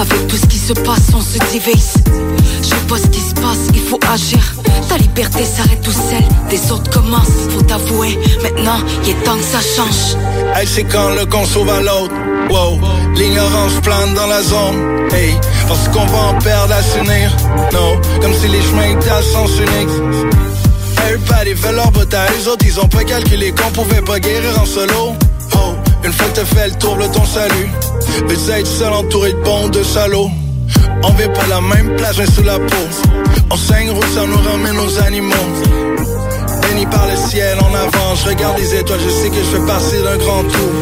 Avec tout ce qui se passe, on se divise. Je sais pas ce qui se passe, il faut agir. Ta liberté s'arrête tout seul, des autres commencent. Faut t'avouer, maintenant, il est temps que ça change. Hey, c'est quand le con sauve à l'autre. Wow, l'ignorance plane dans la zone. Hey, parce qu'on va en perdre à s'unir. No, comme si les chemins étaient à sens unique. Everybody fait leur bataille, les autres ils ont pas calculé qu'on pouvait pas guérir en solo. Oh, une fois que t'as fait le tour de ton salut, mais être seul entouré de bons de salauds. On vit pas la même place mais sous la peau. Saigne rouge, ça nous ramène nos animaux. Béni par le ciel en avant, je regarde les étoiles, je sais que je fais partie d'un grand tour.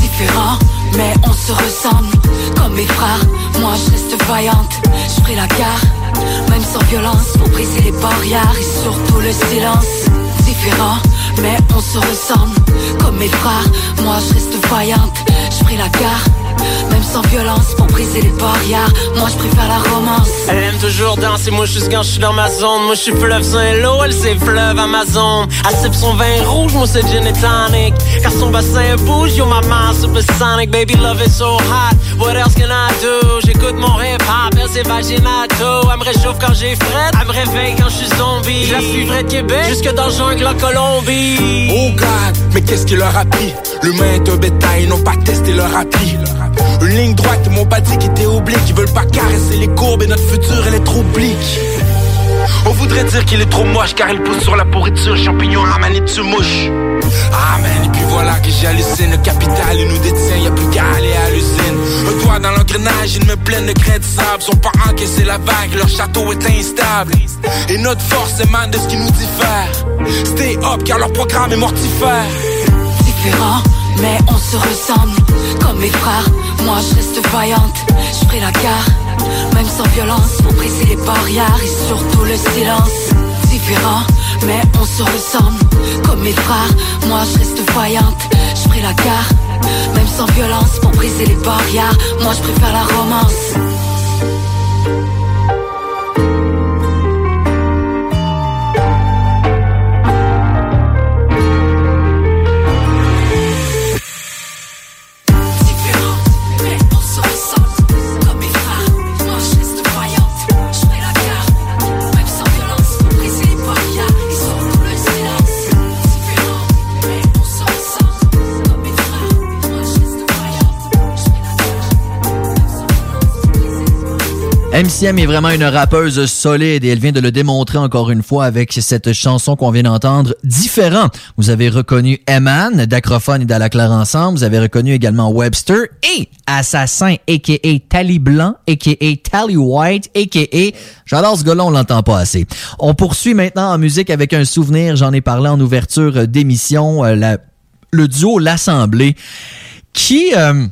Différents, mais on se ressemble. Comme mes frères, moi je reste vaillante. Je ferai la guerre, même sans violence, pour briser les barrières et surtout le silence. Différents, mais on se ressemble. Comme mes frères, moi je reste vaillante. Je ferai la guerre, même sans violence, pour briser les barrières. Moi je préfère la romance. Elle aime toujours danser, moi juste quand je suis dans ma zone. Moi je suis fleuve Saint-Lô, elle c'est fleuve Amazon. Elle sipe son vin rouge, moi c'est gin et tonic. Car son bassin bouge, yo maman supersonic. Baby love is so hot, what else can I do? J'écoute mon hip hop, elle c'est vaginato. Elle me réchauffe quand j'ai fret, elle me réveille quand je suis zombie. Je la suivrai de Québec jusque dans le jungle en Colombie. Oh God, mais qu'est-ce qui leur a pris? L'humain est un bétail, ils n'ont pas testé leur appli. Une ligne droite, m'ont pas dit qu'ils étaient obliques. Ils veulent pas caresser les courbes et notre futur, elle est trop oblique. On voudrait dire qu'il est trop moche car il pousse sur la pourriture, champignon à manette de mouche. Amen, et puis voilà que j'hallucine. Le capital, il nous détient, y a plus qu'à aller à l'usine. Un doigt dans l'engrenage, ils me pleine de grains de sable. Sont pas encaissés la vague, leur château est instable. Et notre force émane de ce qui nous diffère. Stay up car leur programme est mortifère. Différents, mais on se ressemble. Comme mes frères, moi je reste vaillante. Je la guerre, même sans violence, pour briser les barrières et surtout le silence. Différents, mais on se ressemble. Comme mes frères, moi je reste vaillante. Je la guerre, même sans violence, pour briser les barrières. Moi je préfère la romance. Siem est vraiment une rappeuse solide et elle vient de le démontrer encore une fois avec cette chanson qu'on vient d'entendre, Différent. Vous avez reconnu Eman, d'Acrophone et d'Alaclaire ensemble. Vous avez reconnu également Webster et Assassin, a.k.a. Tally Blanc, a.k.a. Tally White, a.k.a. J'adore ce gars-là, on l'entend pas assez. On poursuit maintenant en musique avec un souvenir. J'en ai parlé en ouverture d'émission. euh, le duo L'Assemblée qui euh,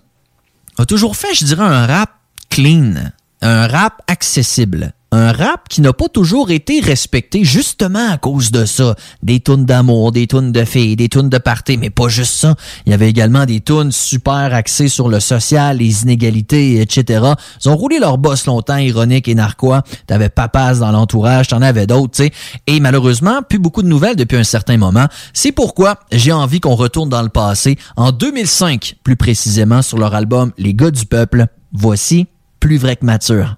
a toujours fait, je dirais, un rap clean, un rap accessible. Un rap qui n'a pas toujours été respecté justement à cause de ça. Des tunes d'amour, des tunes de filles, des tunes de party, mais pas juste ça. Il y avait également des tunes super axées sur le social, les inégalités, etc. Ils ont roulé leur boss longtemps, ironique et narquois. T'avais Papas dans l'entourage, t'en avais d'autres, tu sais. Et malheureusement, plus beaucoup de nouvelles depuis un certain moment. C'est pourquoi j'ai envie qu'on retourne dans le passé, en 2005 plus précisément, sur leur album Les gars du peuple. Voici Plus vrai que mature.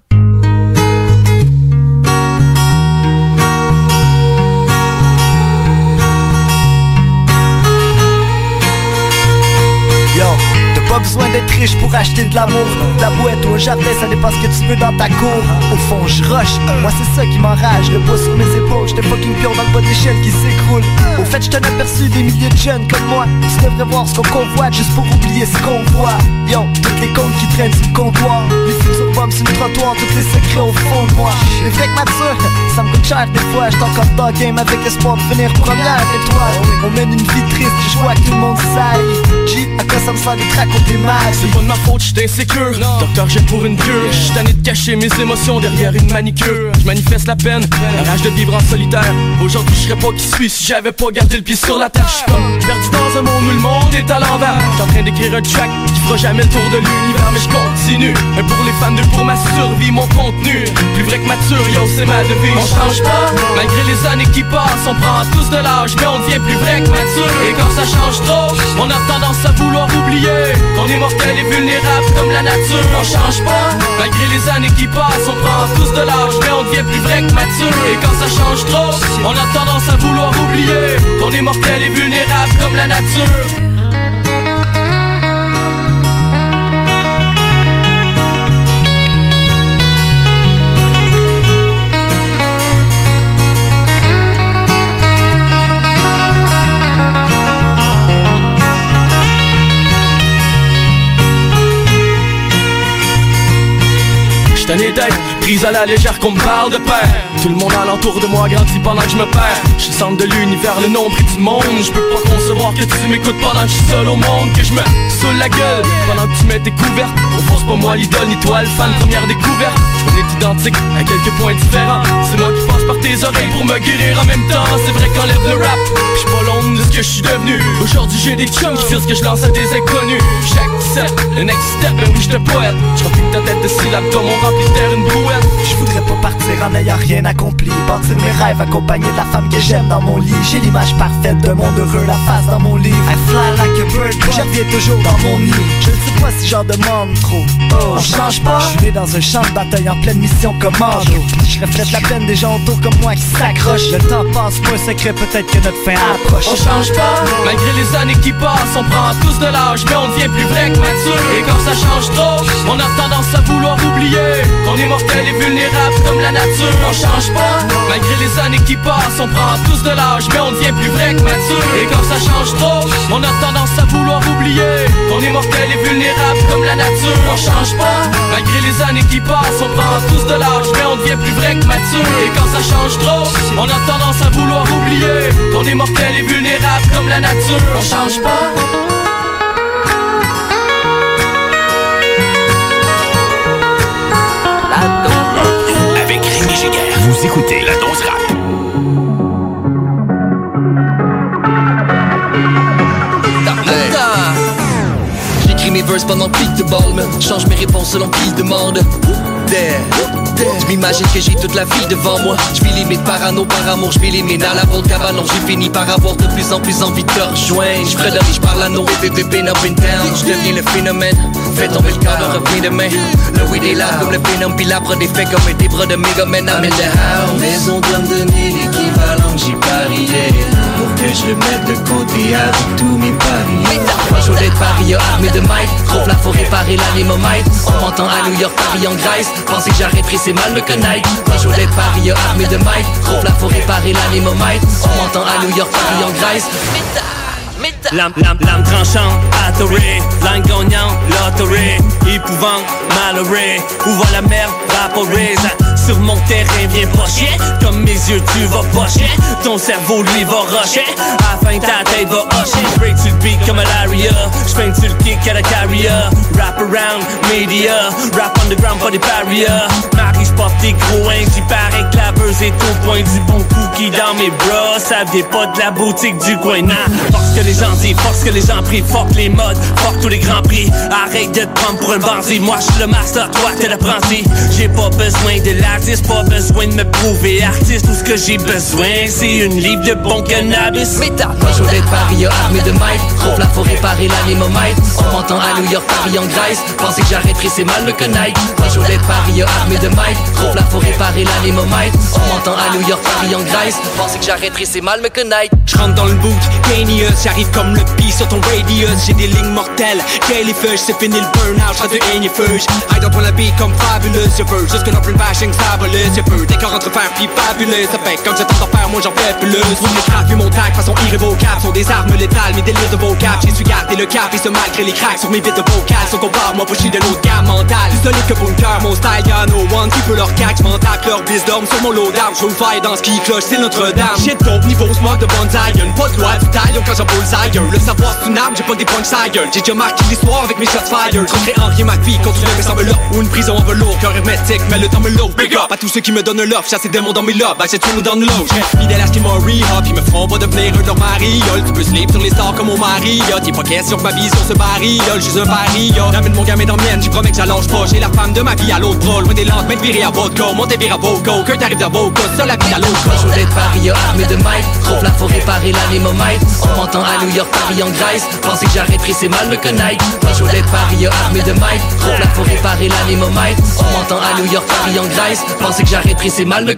Besoin d'être riche pour acheter de l'amour. La boîte au jardin, ça dépend ce que tu veux dans ta cour. Au fond, je rush. Moi, c'est ça qui m'enrage. Le poids sur mes épaules, j'étais fucking pion dans le bas d'échelle qui s'écroule. Au fait, j't'en aperçu des milliers de jeunes comme moi. Tu devrais voir ce qu'on convoite juste pour oublier ce qu'on voit. Yo, toutes les comptes qui traînent sur le comptoir. Bombes sur le trottoir, tous les secrets au fond de moi. Les que mature, ça me coûte cher des fois. J'suis encore dans game avec espoir de finir première étoile. On mène une vie triste, je vois que tout le monde saille. G, à quoi ça me sert de te raconter ma vie? C'est pas de ma faute, j'étais insécure Docteur, j'ai pour une cure J'suis tanné de cacher mes émotions derrière une manicure Je manifeste la peine, la rage de vivre en solitaire Aujourd'hui, je serais pas qui suis si j'avais pas gardé le pied sur la terre J'suis comme perdu dans un monde où le monde est à l'envers J'suis en train d'écrire un track qui fera jamais le tour de l'univers Mais je continue, un pour les fans, pour ma survie, mon contenu. Plus vrai que mature, yo, c'est ma devise. On change pas, malgré les années qui passent On prend tous de l'âge, mais on devient plus vrai que mature. Et quand ça change trop, on a tendance à vouloir oublier Qu'on est mortel et vulnérable comme la nature. On change pas, malgré les années qui passent On prend tous de l'âge, mais on devient plus vrai que mature. Et quand ça change trop, on a tendance à vouloir oublier Qu'on est mortel et vulnérable comme la nature J'suis tanné d'être prise à la légère qu'on me parle de père Tout le monde alentour de moi grandit pendant que je me perds. Je suis centre de l'univers, le nombre du monde Je peux pas concevoir que tu m'écoutes pendant que je suis seul au monde Que je me saoule la gueule. Pendant que tu mets tes couvertes Au fond c'est pas moi l'idole ni toi le fan. Première découverte On est identique à quelques points différents. C'est moi qui passe par tes oreilles pour me guérir en même temps. C'est vrai qu'enlève le rap J'suis pas l'ombre de ce que je suis devenu. Aujourd'hui j'ai des chums qui ce que je lance à des inconnus. J'accepte le next step, ben oui j'te poète. J'remplis ta tête de syllabes comme on remplit terre une brouette Je voudrais pas partir en ayant rien accompli. Partir mes rêves accompagné de la femme que j'aime dans mon lit. J'ai l'image parfaite d'un monde heureux, la face dans mon livre. I fly like a bird, je reviens toujours dans mon nid. Je ne sais pas si j'en demande trop. Oh, on change pas. Je suis né dans un champ de bataille en pleine mission commando Je reflète la peine des gens autour comme moi qui s'accrochent. Le temps passe, pas un secret, peut-être que notre fin approche. On change pas, malgré les années qui passent On prend tous de l'âge, mais on devient plus vrai que mature. Et quand ça change trop, on a tendance à vouloir oublier Qu'on est mortel et vulnérable comme la nature On change pas, malgré les années qui passent On prend tous de l'âge, mais on devient plus vrai que mature. Et quand ça change trop, on a tendance à vouloir oublier Qu'on est mortel et vulnérable comme la nature On change pas, malgré les années qui passent On prend tous de l'âge, mais on devient plus vrai que mature. Et quand ça change trop, on a tendance à vouloir oublier Qu'on est mortel et vulnérable comme la nature On change pas Vous écoutez la dose rap. J'écris mes verses pendant pic de ball. Change mes réponses selon qui demande. Je m'imagine que j'ai toute la vie devant moi. Je vis limite parano par amour, je l'élimine à la volta cabanon. J'ai fini par avoir de plus en plus envie de te rejoindre. Je fredonne je parle à nos bébés been up in town. Je deviens le phénomène. Fais tomber le cadre, reviens demain. Le weed est là comme le venom, puis la prod est fait comme des bras de Megaman. I'm in the house. Maison d'homme de nid, l'équivalent que j'y pariais Pour que je le mets de côté avec tous mes paris je voulais de Paris armé de mic Trop la faut réparer l'anémomite On m'entend à New York, Paris en Grèce Pensez que j'arrêterai c'est mal le Knight Moi je de Paris armé de mic Trop la faut réparer l'anémomite On m'entend à New York, Paris en Grèce Lame, lame, lame tranchante, atterré Line gagnant, loterie Épouvante, malheureux. Où la merde, vaporise Sur mon terrain, viens pocher Comme mes yeux, tu vas pocher Ton cerveau, lui, va rusher. Afin que ta tête va hocher. Break sur le beat comme à l'aria J'peins sur le kick à la carrière. Rap around, media. Rap underground, pas des parias. Marie, j'porte des gros ings J'y parais que la buzz est au point du bon cookie dans mes bras Ça vient pas de la boutique du coin, nah Parce que les gens disent, force que les gens prient Fuck les modes, fuck tous les grands prix. Arrête de te prendre pour un bandit. Moi j'suis le master, toi t'es l'apprenti. J'ai pas besoin de l'artiste, pas besoin de me prouver artiste. Tout ce que j'ai besoin, c'est une livre de bon cannabis. Métal, moi je voulais de Paris armé de mic Trop la faut réparer l'anémomite On m'entend à New York, Paris en Grèce. Pensez que j'arrêterai c'est mal le je voulais de Paris armé de mic Trop la faut réparer l'anémomite On m'entend à New York, Paris en Grèce. Pensez que j'arrêterai c'est mal le Knight J'rentre dans le boot, j'arrive comme le pis sur ton radius. J'ai des lignes mortelles, Kelly Fush, c'est fini le burn-out, j'rate de haine et fuge I don't wanna be comme fabulous, je veux Juste que non plus bashing fabulous, je veux Décor entre fer pis fabuleux, ça fait je tente d'en faire, moi j'en fais plus. Vous me craques, vu mon tag, façon irrévocable. Sont des armes létales, mes délires de vocab J'ai su garder le cap et ce malgré les cracks Sur mes vides de vocal, son combat, moi je de l'autre gamme mentale. Plus solide que bunker, mon style, y'a no one qui peut leur cac J'm'en tape leur bis d'homme sur mon load down J'roule fire dans ce qui cloche, c'est Notre-Dame. Shit dope, niveau smoke de bonsaï Y'en pas de loi du quand j'en Le savoir c'est une j'ai pas des punch sa gueule J'ai déjà marqué l'histoire avec mes shots fire. Rentrer Henri McPhee, contre le semble là. Ou une prison en velours, cœur hermétique, mais le temps me low Big up à tous ceux qui me donnent l'offre, chasser des mots dans mes lobes Achète tout dans le low, j'reste fidèle à ce qui m'a re-hop Ils me feront pas devenir eux leur mariole. Tu peux sleep sur les stars comme au Marriott Y'a pas question que ma vision se barriole, j'suis un pariole J'amène mon gamin dans mienne, j'y promets que j'allonge pas. J'ai la femme de ma vie à l'autre bras, loin des lances, mais viré à vodka Monter viré à Boco, que t'arrives à Boco, seul la vie à l'autre je voulais Paris armé de mic Trop la faut réparer l'anémomite On m'entend à New York, Paris en Grèce. Pensez que j'arrêterai c'est mal le Knight Moi je voulais de Paris armé de mic Trop la faut réparer l'anémomite. On m'entend à New York, Paris en Grèce. Pensez que j'arrêterai c'est mal le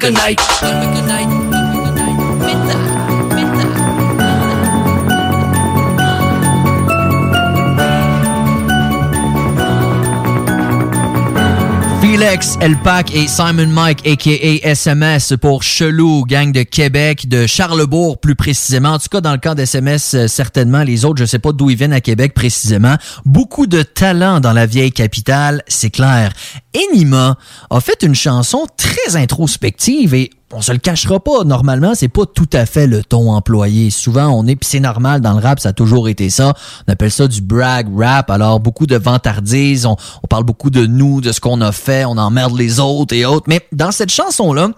Felix, Elpac et Simon Mike, a.k.a. SMS pour Chelou, gang de Québec, de Charlebourg plus précisément. En tout cas, dans le cas d'SMS, euh, certainement. Les autres, je sais pas d'où ils viennent à Québec précisément. Beaucoup de talent dans la vieille capitale, c'est clair. Enima a fait une chanson très introspective et on se le cachera pas. Normalement, c'est pas tout à fait le ton employé. Souvent, on est, puis c'est normal dans le rap, ça a toujours été ça. On appelle ça du brag rap. Alors, beaucoup de vantardises, on, on parle beaucoup de nous, de ce qu'on a fait, on emmerde les autres et autres. Mais dans cette chanson-là,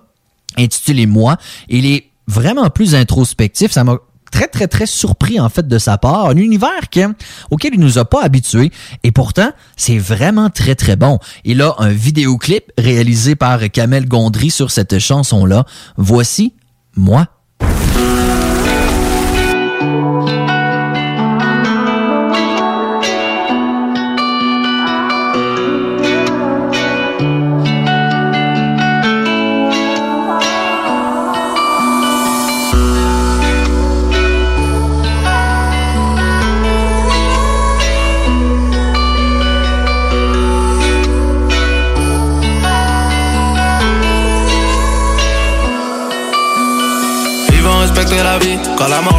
intitulée Moi, il est vraiment plus introspectif. Ça m'a très, très, très surpris, en fait, de sa part. Un univers que, auquel il nous a pas habitués. Et pourtant, c'est vraiment très, très bon. Il a un vidéoclip réalisé par Kamel Gondry sur cette chanson-là. Voici Moi.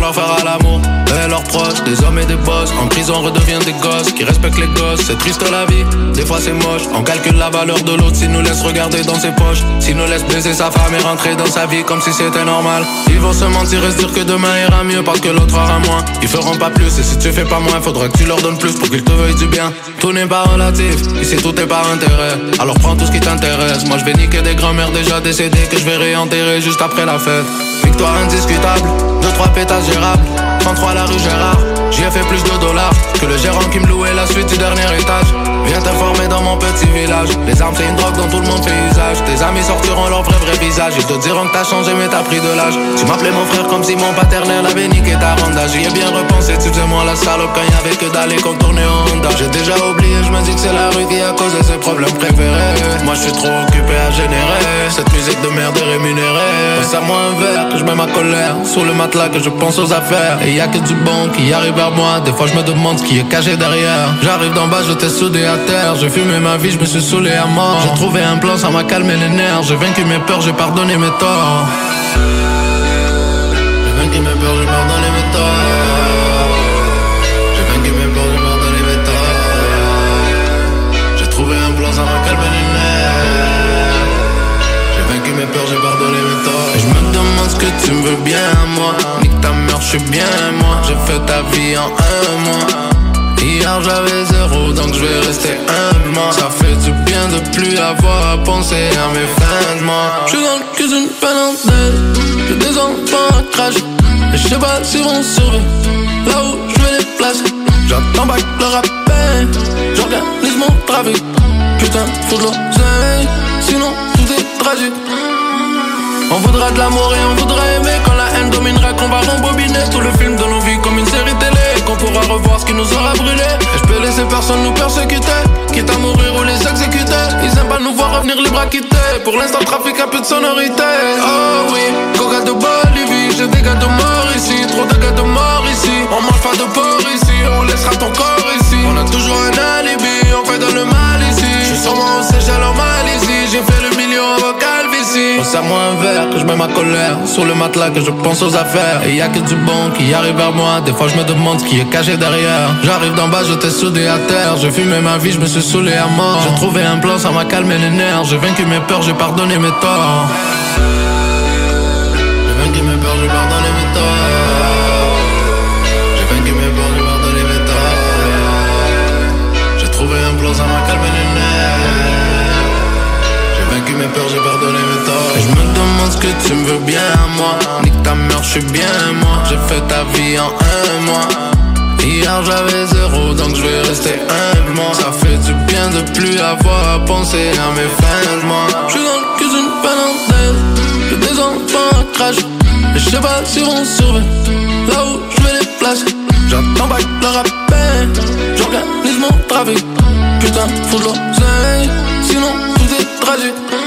Leur fera l'amour. Eux et leurs proches, des hommes et des boss. En prison, on redevient des gosses qui respectent les gosses. C'est triste la vie, des fois c'est moche. On calcule la valeur de l'autre s'il nous laisse regarder dans ses poches. S'il nous laisse baiser sa femme et rentrer dans sa vie comme si c'était normal. Ils vont se mentir et se dire que demain ira mieux parce que l'autre aura moins. Ils feront pas plus et si tu fais pas moins, faudra que tu leur donnes plus pour qu'ils te veuillent du bien. Tout n'est pas relatif, ici tout est par intérêt. Alors prends tout ce qui t'intéresse. Moi je vais niquer des grands-mères déjà décédées que je vais réenterrer juste après la fête. Victoire indiscutable, 2-3 pétasses gérables. 33 la rue Gérard, j'y ai fait plus de dollars Que le gérant qui me louait la suite du dernier étage Viens te former dans mon petit village. Les armes, c'est une drogue dont tout le monde fait. Tes amis sortiront leur vrai, vrai visage. Ils te diront que t'as changé, mais t'as pris de l'âge. Tu m'appelais mon frère comme si mon paternel avait niqué ta ronda. J'y ai bien repensé, tu faisais moi la salope quand y'avait que d'aller contourner en Honda. J'ai déjà oublié, je me dis que c'est la rue qui a causé ses problèmes préférés. Moi, je suis trop occupé à générer cette musique de merde rémunérée. Passe-moi un verre, que je mets ma colère. Sur le matelas, que je pense aux affaires. Et y a que du bon qui arrive vers moi. Des fois, je me demande ce qui est caché derrière. J'arrive d'en bas, je t'ai soudé à terre. J'ai fumé ma vie, je me suis saoulé à mort. J'ai trouvé un plan, ça m'a calmé les nerfs. J'ai vaincu mes peurs, j'ai pardonné mes torts. J'ai vaincu mes peurs, j'ai pardonné mes torts. J'ai vaincu mes peurs, j'ai pardonné mes torts. J'ai trouvé un plan, ça m'a calmé les nerfs. J'ai vaincu mes peurs, j'ai pardonné mes torts. Et je me demande ce que tu me veux bien, moi. Nique ta mère, je suis bien, moi. J'ai fait ta vie en un mois. Hier j'avais zéro donc je vais rester humblement Ça fait du bien de plus avoir à penser à mes fins de mois. Je suis dans le cuisine finlandaise J'ai des enfants à cracher. Et je sais pas si vont survivre Là où je vais les placer J'attends back le rappel J'organise mon trafic. Putain faut de l'oseille. Sinon tout est tragique. On voudra de l'amour et on voudra aimer. Quand la haine dominera qu'on va rembobiner Tout le film de nos vies comme une série télé Qu'on pourra revoir ce qui nous aura brûlé. Et je peux laisser personne nous persécuter Quitte à mourir ou les exécuter. Ils aiment pas nous voir revenir les bras quitter. Pour l'instant trafic a peu de sonorité. Oh oui, coca de Bolivie. J'ai des gars de mort ici Trop de gars de mort ici. On mange pas de porc ici On laissera ton corps ici. On a toujours un alibi On fait dans le mal ici. Je suis sûrement au Seychelles en Malaisie. J'ai fait le million avant Calvicie On serre-moi un verre que je mets ma colère Sur le matelas que je pense aux affaires. Et y a que du bon qui arrive vers moi. Des fois je me demande ce qui est caché derrière. J'arrive d'en bas, je t'ai soudé à terre. J'ai fumé ma vie, je me suis saoulé à mort. J'ai trouvé un plan, ça m'a calmé les nerfs. J'ai vaincu mes peurs, j'ai pardonné mes torts tu me veux bien moi. Nique ta mère, je suis bien moi. J'ai fait ta vie en un mois. Hier j'avais zéro donc je vais rester humblement Ça fait du bien de plus avoir à penser à mes fins de mois Je suis dans le cuisine finlandaise J'ai des enfants à cracher. Et je sais pas si vont survivre Là où je vais les placer J'attends back le rappel. J'organise mon trafic. Putain faut de l'oseille Sinon tout est tragique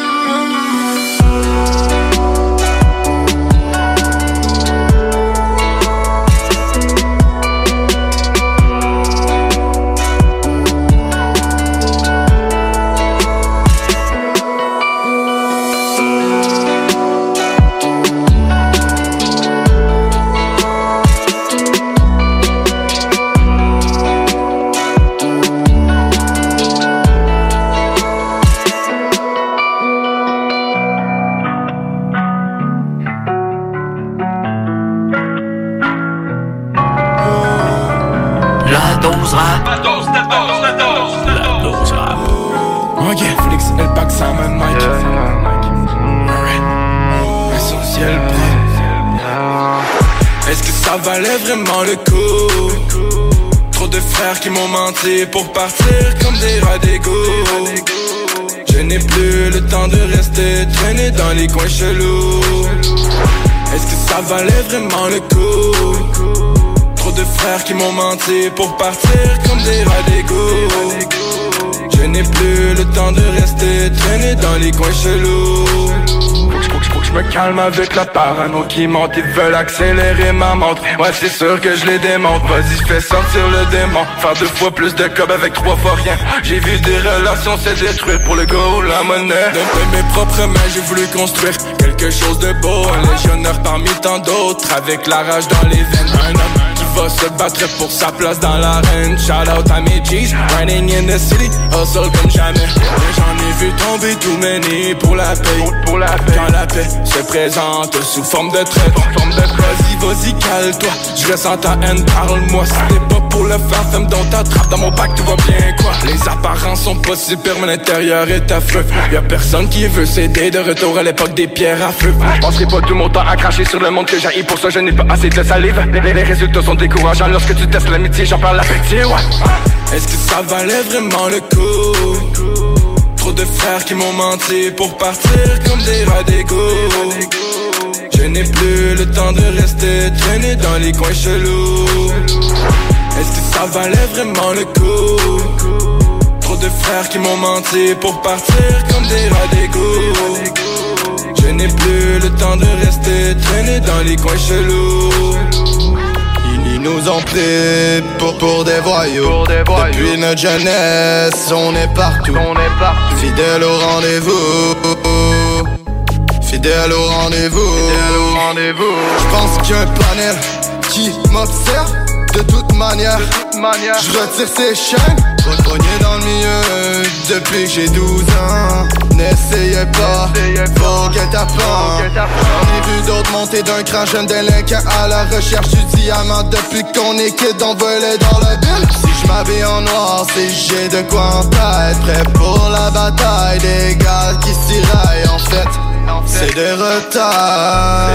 valait vraiment le coup? Trop de frères qui m'ont menti pour partir comme des rats d'égo. Je n'ai plus le temps de rester traîné dans les coins chelous. Je me calme avec la parano qui monte, ils veulent accélérer ma montre. Ouais, c'est sûr que je les démonte. Vas-y, fais sortir le démon. Faire deux fois plus de cob avec trois fois rien. J'ai vu des relations se détruire pour le go, la monnaie. De mes propres mains, j'ai voulu construire quelque chose de beau. Un légionnaire parmi tant d'autres, avec la rage dans les veines. Un homme qui va se battre pour sa place dans l'arène. Shout out à mes G's, riding in the city, hustle comme jamais. J'en ai vu tomber tout many pour la paix. Pour la paix. Quand la paix se présente sous forme de trait. Forme de Vas-y, vas-y, cale-toi. Je ressens ta haine, parle-moi. Si t'es pas pour le faire, femme dans ta trappe. Dans mon bac, tout va bien, quoi. Les apparences sont pas super, mais l'intérieur est affreux. Y'a personne qui veut s'aider de retour à l'époque des pierres à feu. Je passerai pas tout mon temps à cracher sur le monde que j'ai. Pour ça, je n'ai pas assez de salive. Les, les résultats sont décourageant lorsque tu testes l'amitié, j'en perds l'appétit, ouais. Est-ce que ça valait vraiment le coup? Trop de frères qui m'ont menti pour partir comme des rats Je n'ai plus le temps de rester traîné dans les coins chelous. Est-ce que ça valait vraiment le coup? Trop de frères qui m'ont menti pour partir comme des rats Je n'ai plus le temps de rester traîné dans les coins chelous. Ils nous ont pris pour, pour des voyous. Depuis notre jeunesse, on est partout. On est partout. Fidèle au rendez-vous. Fidèle au rendez-vous. rendez-vous. Je pense qu'il y a un panel qui m'observe de toute manière. Je retire ces chaînes, pogné dans le milieu depuis que j'ai 12 ans. N'essayez pas, faut get up J'en ai vu d'autres monter d'un cran jeune délinquant à la recherche du diamant. Depuis qu'on est kid, on volait dans la ville. Si je m'habille en noir, c'est j'ai de quoi en tête. Prêt pour la bataille des gars qui s'y en fait. C'est des retards.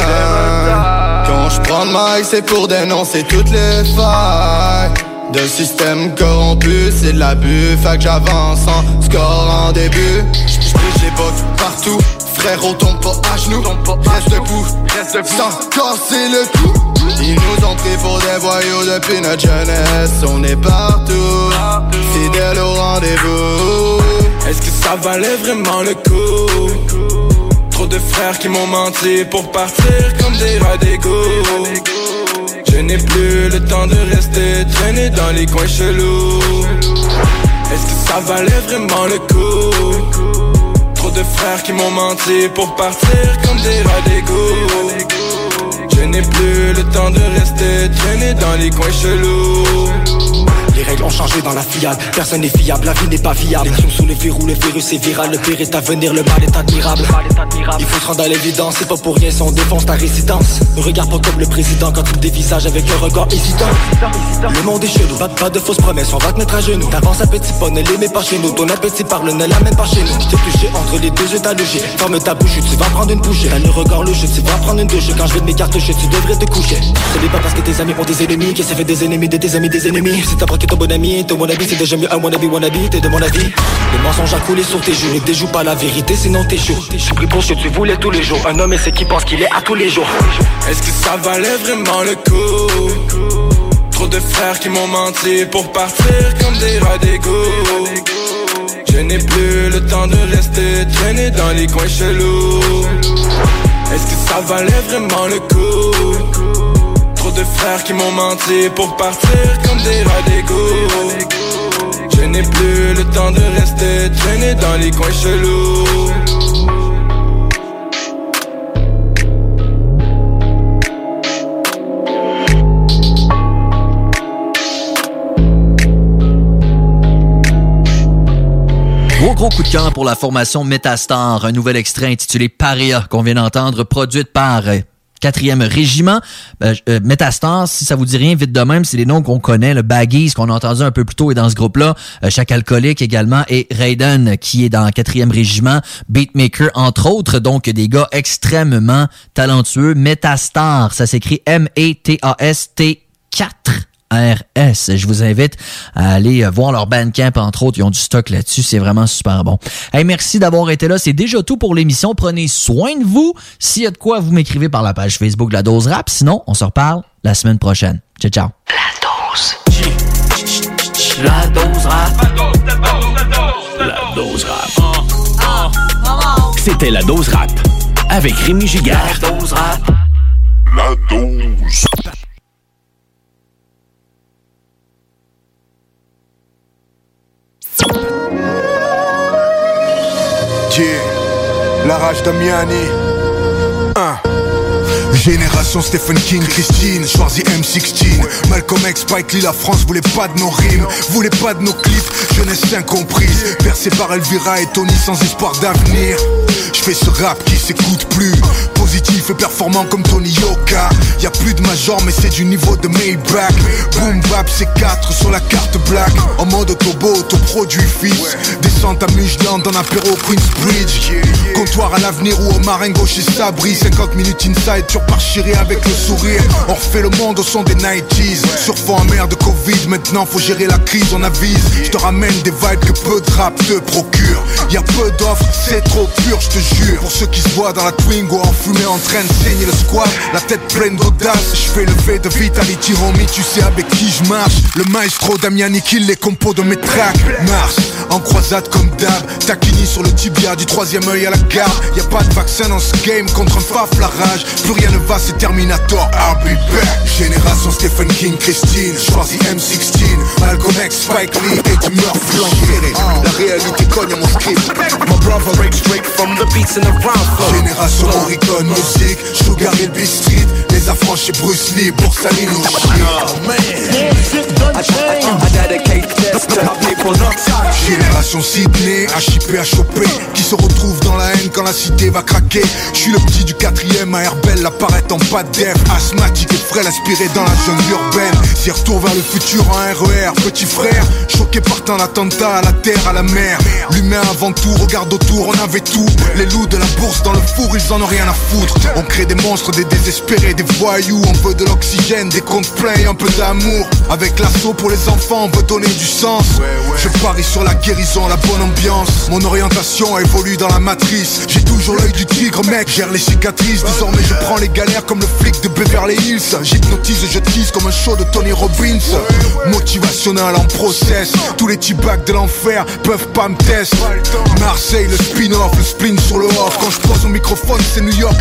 Quand je prends le mic, c'est pour dénoncer toutes les failles. De système corrompu, c'est de l'abus. Fait que j'avance en score en début. J'pige les bottes partout. Frérot, tombe pas à genoux. Reste debout, reste debout. Sans casser le cou. Ils nous ont pris pour des voyous depuis notre jeunesse. On est partout, fidèles au rendez-vous. Est-ce que ça valait vraiment le coup? Trop de frères qui m'ont menti pour partir comme des rats Je n'ai plus le temps de rester traîné dans les coins chelous. Est-ce que ça valait vraiment le coup? Trop de frères qui m'ont menti pour partir comme des rats Je n'ai plus le temps de rester traîné dans les coins chelous. Les règles ont changé dans la fiade, personne n'est fiable, la vie n'est pas viable. Les sous les verrous, le virus est viral, le pire est à venir, le mal est admirable. Il faut se rendre à l'évidence, c'est pas pour rien si on défonce ta résidence. Ne regarde pas comme le président quand il dévisage avec un regard hésitant. Le monde est chelou, pas, pas de fausses promesses, on va te mettre à genoux. T'avances un petit pas, ne mets pas chez nous. Ton appétit parle, ne l'amène pas chez nous. T'es touché entre les deux yeux, t'as logé. Ferme ta bouche, tu vas prendre une bouchée. T'as le regard le jeu, tu vas prendre une douche. Quand je vais te m'écarter, tu devrais te coucher. Ce n'est pas parce que tes amis ont des ennemis que ça fait des ennemis de tes amis des ennemis. C'est que ton bon ami, ton mon avis, c'est déjà mieux un wannabe, wannabe, t'es de mon avis. Les mensonges à couler sur tes joues, ne déjoue pas la vérité, sinon t'es chaud. J'ai pris pour ce que tu voulais tous les jours. Un homme est ce qui pense qu'il est à tous les jours. Est-ce que ça valait vraiment le coup? Trop de frères qui m'ont menti pour partir comme des rats Je n'ai plus le temps de rester traîné dans les coins chelous. Est-ce que ça valait vraiment le coup? De frères qui m'ont menti pour partir comme des rats Je n'ai plus le temps de rester traîné dans les coins chelous. Gros gros coup de cœur pour la formation Metastar, un nouvel extrait intitulé Paria qu'on vient d'entendre, produite par quatrième régiment. Euh, euh, Metastar, si ça vous dit rien, vite de même, c'est les noms qu'on connaît. Le Baggies, qu'on a entendu un peu plus tôt, est dans ce groupe-là. Euh, Chaque également. Et Raiden, qui est dans quatrième régiment. Beatmaker, entre autres. Donc, des gars extrêmement talentueux. Metastar, ça s'écrit M-E-T-A-S-T 4 RS. Je vous invite à aller euh, voir leur Bandcamp, entre autres. Ils ont du stock là-dessus. C'est vraiment super bon. Hey, merci d'avoir été là. C'est déjà tout pour l'émission. Prenez soin de vous. S'il y a de quoi, vous m'écrivez par la page Facebook de La Dose Rap. Sinon, on se reparle la semaine prochaine. Ciao, ciao. La dose. La dose rap. La dose rap. C'était la dose rap avec Rémi Gigard. La dose rap. La dose. Yeah, la rage d'Amiani. Un. Génération Stephen King, Christine, Schwarzy M16 Malcolm X, Spike Lee, la France voulait pas de nos rimes Voulait pas de nos clips, jeunesse incomprise Percé par Elvira et Tony sans espoir d'avenir Je fais ce rap qui s'écoute plus positif et performant comme Tony Yoka. Y a plus de major, mais c'est du niveau de Maybach. Boom bap, c'est 4 sur la carte black. En mode autobo, autoproduit fils. Descente à Mujdan dans apéro Queensbridge. Comptoir à l'avenir ou au marin gauche chez Sabri. 50 minutes inside, tu repars chiré avec le sourire. On refait le monde au son des 90s. Sur fond amer de Covid, maintenant faut gérer la crise, on avise. Je te ramène des vibes que peu de rap te procure. Y a peu d'offres, c'est trop pur, je te jure. Pour ceux qui se voient dans la Twingo en fumée en train de saigner le squat, la tête pleine d'audace. Je fais le V de Vitality Romy, tu sais avec qui je marche. Le maestro Damiani kill les compos de mes tracks. Mars, en croisade comme d'hab. Taquini sur le tibia du troisième œil à la garde. Y a pas de vaccin dans ce game contre un faf la rage. Plus rien ne va, c'est Terminator. I'll. Génération Stephen King, Christine. Choisis M16. Malcolm X, Spike Lee et tu meurs flanqué. La réalité cogne à mon script. My brother break straight from the beats in the floor. Génération Morricone, musique, Sugar Beat Street Les affranchis Bruce Lee, pour salir nos I dedicate this to my people northside. Génération Sydney, HIP à choper Qui se retrouve dans la haine quand la cité va craquer. Je suis le petit du quatrième à Herbel apparaît en pas def Asthmatique et frêle aspiré dans la jungle urbaine. Si retour vers le futur en RER Petit frère, choqué par tant d'attentats à la terre, à la mer. L'humain avant tout, regarde autour, on avait tout. Les loups de la bourse dans le four, ils en ont rien à foutre On crée des monstres, des désespérés, des voyous. On veut de l'oxygène, des comptes pleins un peu d'amour. Avec l'assaut pour les enfants, on veut donner du sens. Je parie sur la guérison, la bonne ambiance. Mon orientation évolue dans la matrice. J'ai toujours l'œil du tigre mec, gère les cicatrices. Désormais je prends les galères comme le flic de Beverly Hills. J'hypnotise et je tease comme un show de Tony Robbins. Motivationnel en process. Tous les t-bags de l'enfer peuvent pas me test. Marseille, le spin-off, le spleen sur le off. Quand je pose au microphone, c'est New York,